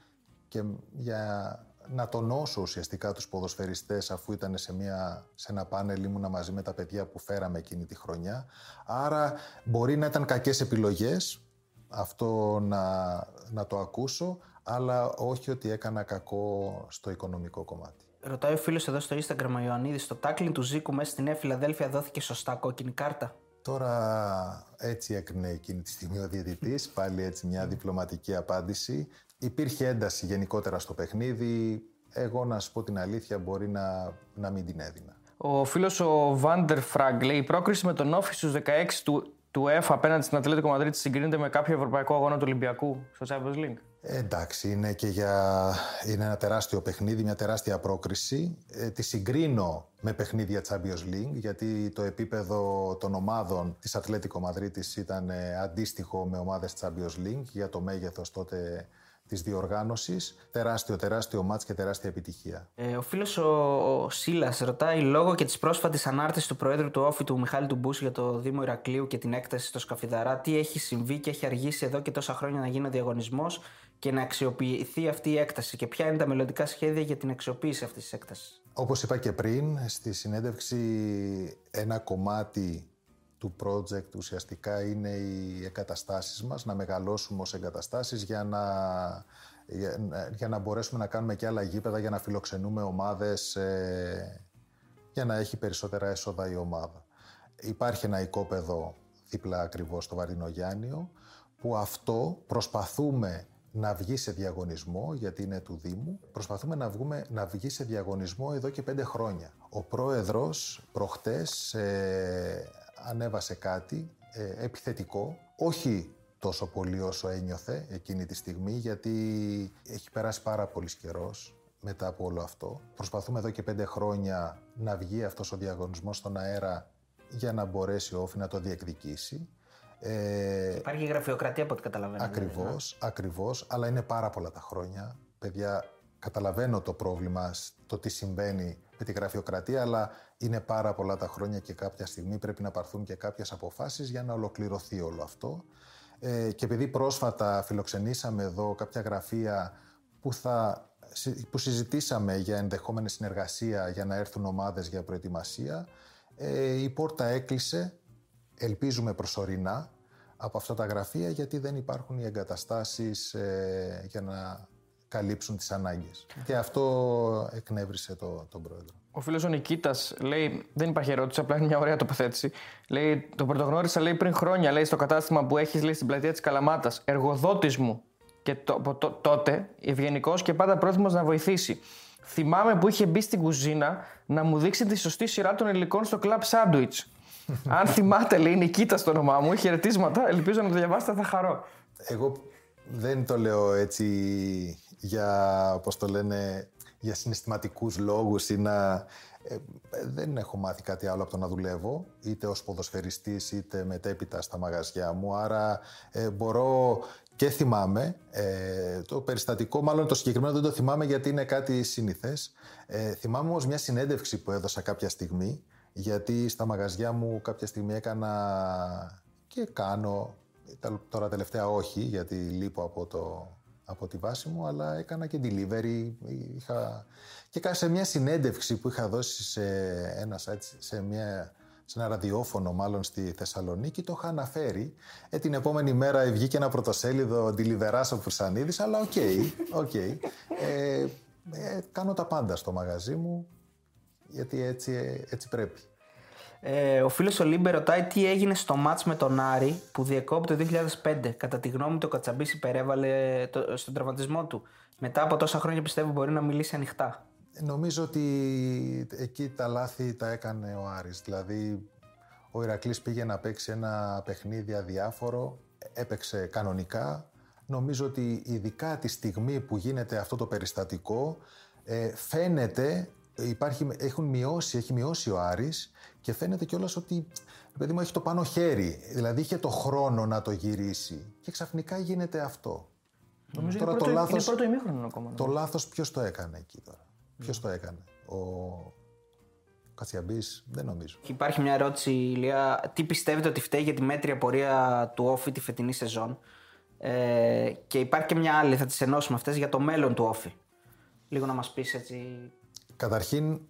και για να τονώσω ουσιαστικά τους ποδοσφαιριστές αφού ήταν σε, μια, σε ένα πάνελ ήμουνα μαζί με τα παιδιά που φέραμε εκείνη τη χρονιά. Άρα μπορεί να ήταν κακές επιλογές, αυτό να, να το ακούσω, αλλά όχι ότι έκανα κακό στο οικονομικό κομμάτι. Ρωτάει ο φίλος εδώ στο Instagram ο Ιωαννίδης, το τάκλιν του Ζήκου μέσα στη Νέα Φιλαδέλφια δόθηκε σωστά κόκκινη κάρτα; Τώρα έτσι έκρινε εκείνη τη στιγμή ο διαιτητής, πάλι έτσι μια διπλωματική απάντηση. Υπήρχε ένταση γενικότερα στο παιχνίδι. Εγώ να σου πω την αλήθεια μπορεί να, να μην την έδινα. Ο φίλος ο Βάντερ Φραγκ λέει: Η πρόκριση με τον Όφη στους 16 του, του ΕΦ απέναντι στην Ατλέτικο Μαδρίτη συγκρίνεται με κάποιο ευρωπαϊκό αγώνα του Ολυμπιακού στο Champions League; Ε, εντάξει, είναι και για... είναι ένα τεράστιο παιχνίδι, μια τεράστια πρόκριση. Ε, τη συγκρίνω με παιχνίδια Champions League, γιατί το επίπεδο των ομάδων της Ατλέτικο Μαδρίτης ήταν ε, αντίστοιχο με ομάδες Champions League για το μέγεθος τότε της διοργάνωσης. Τεράστιο, τεράστιο μάτς και τεράστια επιτυχία. Ε, ο φίλος ο, ο Σίλας ρωτάει λόγω και της πρόσφατης ανάρτησης του Προέδρου του Όφη του Μιχάλη του Μπούση για το Δήμο Ηρακλείου και την έκταση στο Σκαφιδαρά, τι έχει συμβεί και έχει αργήσει εδώ και τόσα χρόνια να γίνει ο διαγωνισμός και να αξιοποιηθεί αυτή η έκταση και ποια είναι τα μελλοντικά σχέδια για την αξιοποίηση αυτής της έκτασης; Όπως είπα και πριν, στη συνέντευξη ένα κομμάτι του project ουσιαστικά είναι οι εγκαταστάσεις μας, να μεγαλώσουμε ως εγκαταστάσεις για να, για, για να μπορέσουμε να κάνουμε και άλλα γήπεδα, για να φιλοξενούμε ομάδες ε, για να έχει περισσότερα έσοδα η ομάδα. Υπάρχει ένα οικόπεδο δίπλα ακριβώς στο Βαρδινογιάννιο που αυτό προσπαθούμε να βγει σε διαγωνισμό, γιατί είναι του Δήμου. Προσπαθούμε να, βγούμε, να βγει σε διαγωνισμό εδώ και πέντε χρόνια. Ο πρόεδρος προχτές ε, ανέβασε κάτι ε, επιθετικό, όχι τόσο πολύ όσο ένιωθε εκείνη τη στιγμή, γιατί έχει περάσει πάρα πολύς καιρός μετά από όλο αυτό. Προσπαθούμε εδώ και πέντε χρόνια να βγει αυτός ο διαγωνισμός στον αέρα για να μπορέσει ο Όφη να το διεκδικήσει. Ε, Υπάρχει γραφειοκρατία από ό,τι καταλαβαίνω. Ακριβώς, δηλαδή, ακριβώς, αλλά είναι πάρα πολλά τα χρόνια. Παιδιά, καταλαβαίνω το πρόβλημα, το τι συμβαίνει με τη γραφειοκρατία, αλλά είναι πάρα πολλά τα χρόνια και κάποια στιγμή πρέπει να πάρθουν και κάποιες αποφάσεις για να ολοκληρωθεί όλο αυτό. Ε, και επειδή πρόσφατα φιλοξενήσαμε εδώ κάποια γραφεία που, θα, που συζητήσαμε για ενδεχόμενη συνεργασία για να έρθουν ομάδες για προετοιμασία, ε, η πόρτα έκλεισε, ελπίζουμε προσωρινά, από αυτά τα γραφεία γιατί δεν υπάρχουν οι εγκαταστάσεις ε, για να καλύψουν τις ανάγκες. Και αυτό εκνεύρισε το, τον πρόεδρο. Ο φίλος ο Νικήτας λέει: Δεν υπάρχει ερώτηση, απλά είναι μια ωραία τοποθέτηση. Λέει: Το πρωτογνώρισα λέει, πριν χρόνια λέει, στο κατάστημα που έχεις στην πλατεία της Καλαμάτας. Εργοδότης μου και το, το, τότε ευγενικός και πάντα πρόθυμος να βοηθήσει. Θυμάμαι που είχε μπει στην κουζίνα να μου δείξει τη σωστή σειρά των υλικών στο κλαμπ σάντουιτ. Αν θυμάται, λέει Νικήτα το όνομά μου, χαιρετίσματα. Ελπίζω να το διαβάσετε, θα χαρώ. Εγώ δεν το λέω έτσι για, πώς το λένε, για συναισθηματικούς λόγους ή να... Ε, δεν έχω μάθει κάτι άλλο από το να δουλεύω, είτε ως ποδοσφαιριστής είτε μετέπειτα στα μαγαζιά μου, άρα ε, μπορώ και θυμάμαι ε, το περιστατικό, μάλλον το συγκεκριμένο δεν το θυμάμαι γιατί είναι κάτι συνήθες. Ε, θυμάμαι όμως μια συνέντευξη που έδωσα κάποια στιγμή, γιατί στα μαγαζιά μου κάποια στιγμή έκανα και κάνω, τώρα τελευταία όχι γιατί λείπω από το από τη βάση μου, αλλά έκανα και delivery. Είχα... Και σε μια συνέντευξη που είχα δώσει σε ένα, σε μια, σε ένα ραδιόφωνο μάλλον στη Θεσσαλονίκη, το είχα αναφέρει. Ε, την επόμενη μέρα βγήκε ένα πρωτοσέλιδο ντελιβεράς ο Πουρσανίδης, αλλά OK, okay, okay. ε, ε, κάνω τα πάντα στο μαγαζί μου, γιατί έτσι, έτσι πρέπει. Ε, ο φίλος ο Λίμπε ρωτάει τι έγινε στο ματς με τον Άρη που διεκόπη το 2005. Κατά τη γνώμη του, ο Κατσαμπής υπερέβαλε το, στον τραυματισμό του. Μετά από τόσα χρόνια πιστεύω μπορεί να μιλήσει ανοιχτά. Νομίζω ότι εκεί τα λάθη τα έκανε ο Άρης. Δηλαδή, ο Ηρακλής πήγε να παίξει ένα παιχνίδι αδιάφορο, έπαιξε κανονικά. Νομίζω ότι ειδικά τη στιγμή που γίνεται αυτό το περιστατικό, ε, φαίνεται υπάρχει, έχουν μειώσει, έχει μειώσει ο Άρης και φαίνεται κιόλας ότι παιδί μου έχει το πάνω χέρι. Δηλαδή είχε το χρόνο να το γυρίσει. Και ξαφνικά γίνεται αυτό. Νομίζω τώρα, είναι, πρώτο, το λάθος, είναι πρώτο ημίχρονο ακόμα. Το λάθος ποιος το έκανε εκεί τώρα; Ποιος το έκανε; Ο Κατσιαμπής, δεν νομίζω. Υπάρχει μια ερώτηση, Ηλία. Τι πιστεύετε ότι φταίει για τη μέτρια πορεία του Όφη τη φετινή σεζόν; Ε, και υπάρχει και μια άλλη, θα τις ενώσουμε αυτές, για το μέλλον του Όφη. Λίγο να μας πεις έτσι. Καταρχήν,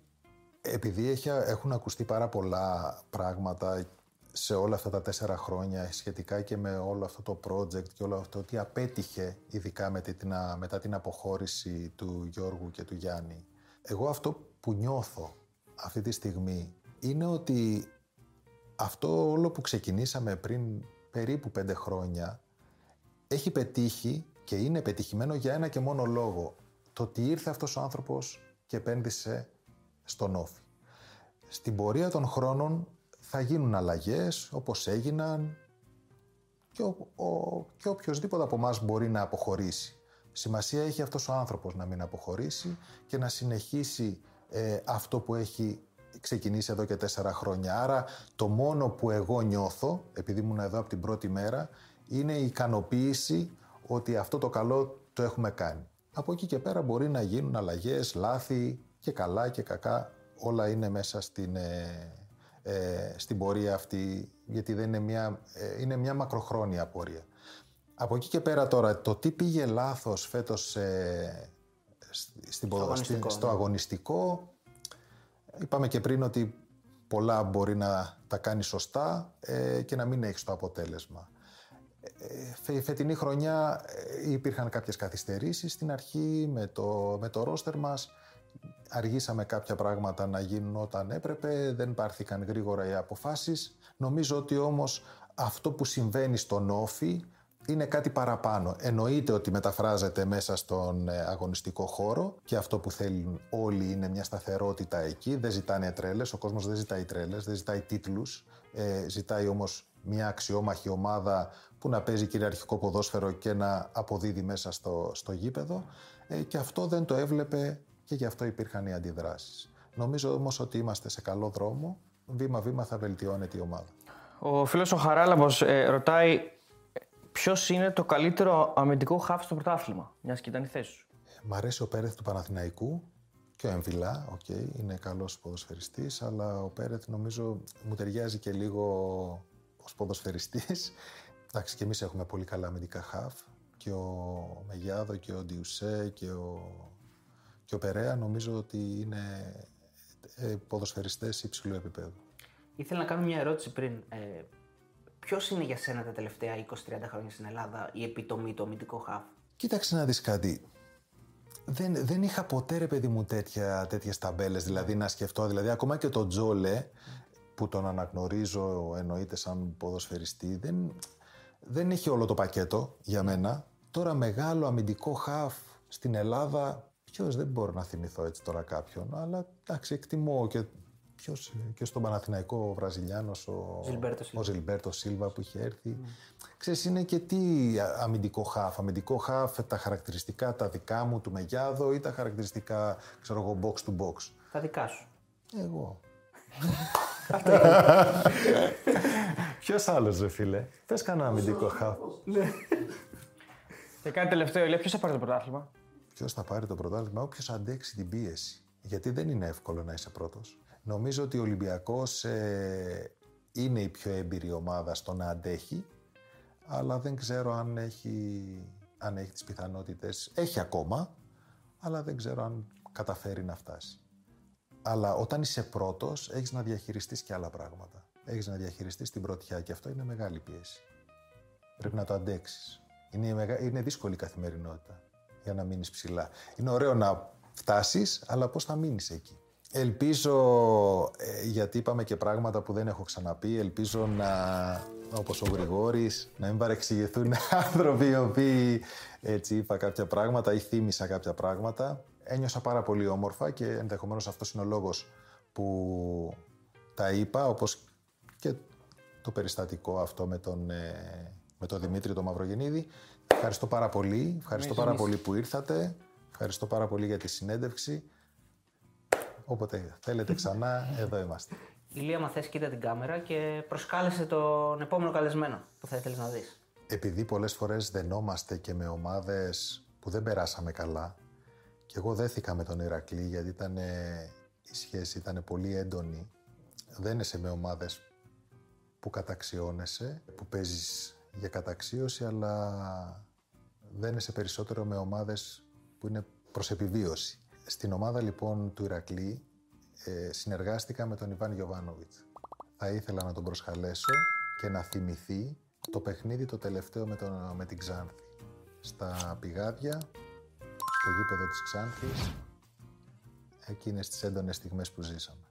επειδή έχουν ακουστεί πάρα πολλά πράγματα σε όλα αυτά τα τέσσερα χρόνια σχετικά και με όλο αυτό το project και όλο αυτό τι απέτυχε ειδικά μετά την αποχώρηση του Γιώργου και του Γιάννη. Εγώ αυτό που νιώθω αυτή τη στιγμή είναι ότι αυτό όλο που ξεκινήσαμε πριν περίπου πέντε χρόνια έχει πετύχει και είναι πετυχημένο για ένα και μόνο λόγο. Το ότι ήρθε αυτός ο άνθρωπος και επένδυσε στον Όφη. Στην πορεία των χρόνων θα γίνουν αλλαγές όπως έγιναν και, ο, ο, και οποιοδήποτε από εμάς μπορεί να αποχωρήσει. Σημασία έχει αυτός ο άνθρωπος να μην αποχωρήσει και να συνεχίσει ε, αυτό που έχει ξεκινήσει εδώ και τέσσερα χρόνια. Άρα το μόνο που εγώ νιώθω, επειδή ήμουν εδώ από την πρώτη μέρα, είναι η ικανοποίηση ότι αυτό το καλό το έχουμε κάνει. Από εκεί και πέρα μπορεί να γίνουν αλλαγές, λάθη και καλά και κακά. Όλα είναι μέσα στην, ε, ε, στην πορεία αυτή, γιατί δεν είναι μια, ε, είναι μια μακροχρόνια πορεία. Από εκεί και πέρα τώρα, το τι πήγε λάθος φέτος στην στο, αγωνιστικό, στο ναι. αγωνιστικό, είπαμε και πριν ότι πολλά μπορεί να τα κάνει σωστά και να μην έχει το αποτέλεσμα. Η φετινή χρονιά ε, υπήρχαν κάποιες καθυστερήσεις στην αρχή με το, με το ρόστερ μας. αργήσαμε κάποια πράγματα να γίνουν όταν έπρεπε, δεν πάρθηκαν γρήγορα οι αποφάσεις. Νομίζω ότι όμως αυτό που συμβαίνει στον όφη είναι κάτι παραπάνω. Εννοείται ότι μεταφράζεται μέσα στον ε, αγωνιστικό χώρο και αυτό που θέλουν όλοι είναι μια σταθερότητα εκεί. Δεν ζητάνε τρέλες, ο κόσμος δεν ζητάει τρέλες, δεν ζητάει τίτλους. Ε, ζητάει όμως μια αξιόμαχη ομάδα που να παίζει κυριαρχικό ποδόσφαιρο και να αποδίδει μέσα στο, στο γήπεδο. Ε, και αυτό δεν το έβλεπε και γι' αυτό υπήρχαν οι αντιδράσεις. Νομίζω όμως ότι είμαστε σε καλό δρόμο. Βήμα-βήμα θα βελτιώνεται η ομάδα. Ο φίλος ο Χαράλαμπος ε, ρωτάει ποιος είναι το καλύτερο αμυντικό χαφ στο πρωτάθλημα, μιας και ήταν η θέση σου; Μ' αρέσει ο Πέρεθ του Παναθηναϊκού και ο Εμβιλά, OK, okay, είναι καλός ποδοσφαιριστής, αλλά ο Πέρεθ νομίζω μου ταιριάζει και λίγο ως ποδοσφαιριστής. Εντάξει, και εμείς έχουμε πολύ καλά αμυντικά χαφ και ο Μεγιάδο και ο Ντιουσέ και ο, και ο Περέα νομίζω ότι είναι ε, ποδοσφαιριστές υψηλού επίπεδου. Ήθελα να κάνω μια ερώτηση πριν. Ε, Ποιος είναι για σένα τα τελευταία 20-30 χρόνια στην Ελλάδα η επιτομή του αμυντικού χαφ; Κοίταξε να δεις κάτι. Δεν, δεν είχα ποτέ ρε παιδί μου τέτοια, τέτοιες ταμπέλες, δηλαδή να σκεφτώ, δηλαδή ακόμα και το Τζόλε που τον αναγνωρίζω εννοείται σαν ποδοσφαιριστή, δεν, δεν έχει όλο το πακέτο για μένα. Τώρα μεγάλο αμυντικό χαφ στην Ελλάδα, ποιος δεν μπορώ να θυμηθώ έτσι τώρα κάποιον, αλλά εντάξει εκτιμώ και Ποιος και στον Παναθηναϊκό ο Βραζιλιάνος, ο Ζιλμπέρτο Σίλβα που είχε έρθει. Mm. Ξέρεις, είναι και τι αμυντικό χάφ. Αμυντικό χάφ, τα χαρακτηριστικά τα δικά μου του Μεγιάδο ή τα χαρακτηριστικά, ξέρω εγώ, box to box. Τα δικά σου. Εγώ. Ποιος άλλος, ρε φίλε; Πες κανένα αμυντικό χάφ. Ναι. Και κάτι τελευταίο, λέει, ποιος θα πάρει το πρωτάθλημα; Ποιος θα πάρει το πρωτάθλημα, όποιος αντέξει την πίεση. Γιατί δεν είναι εύκολο να είσαι πρώτος. Νομίζω ότι ο Ολυμπιακός ε, είναι η πιο έμπειρη ομάδα στο να αντέχει, αλλά δεν ξέρω αν έχει, αν έχει τις πιθανότητες. Έχει ακόμα, αλλά δεν ξέρω αν καταφέρει να φτάσει. Αλλά όταν είσαι πρώτος, έχεις να διαχειριστείς και άλλα πράγματα. Έχεις να διαχειριστείς την πρωτιά και αυτό είναι μεγάλη πίεση. Πρέπει να το αντέξεις. Είναι, είναι δύσκολη η καθημερινότητα για να μείνεις ψηλά. Είναι ωραίο να φτάσεις, αλλά πώς θα μείνεις εκεί. Ελπίζω, ε, γιατί είπαμε και πράγματα που δεν έχω ξαναπεί, ελπίζω να, όπως ο Γρηγόρης, να μην παρεξηγηθούν άνθρωποι οι οποίοι έτσι είπα κάποια πράγματα ή θύμισα κάποια πράγματα. Ένιωσα πάρα πολύ όμορφα και ενδεχομένως αυτός είναι ο λόγος που τα είπα, όπως και το περιστατικό αυτό με τον, ε, με τον Δημήτρη τον Μαυρογεννίδη. Ευχαριστώ πάρα πολύ, ευχαριστώ πάρα πολύ που ήρθατε, ευχαριστώ πάρα πολύ για τη συνέντευξη. Όποτε θέλετε ξανά, εδώ είμαστε. Ηλία, μα θες κοίτα την κάμερα και προσκάλεσε τον επόμενο καλεσμένο που θα ήθελες να δεις. Επειδή πολλές φορές δενόμαστε και με ομάδες που δεν περάσαμε καλά και εγώ δέθηκα με τον Ηρακλή γιατί ήταν, η σχέση ήταν πολύ έντονη. Δένεσαι με ομάδες που καταξιώνεσαι, που παίζεις για καταξίωση, αλλά δένεσαι περισσότερο με ομάδες που είναι προς επιβίωση. Στην ομάδα λοιπόν του Ηρακλή ε, συνεργάστηκα με τον Ιβάν Γιωβάνοβιτς. Θα ήθελα να τον προσκαλέσω και να θυμηθεί το παιχνίδι το τελευταίο με, τον, με την Ξάνθη. Στα πηγάδια, στο γήπεδο της Ξάνθης, εκείνες τις έντονες στιγμές που ζήσαμε.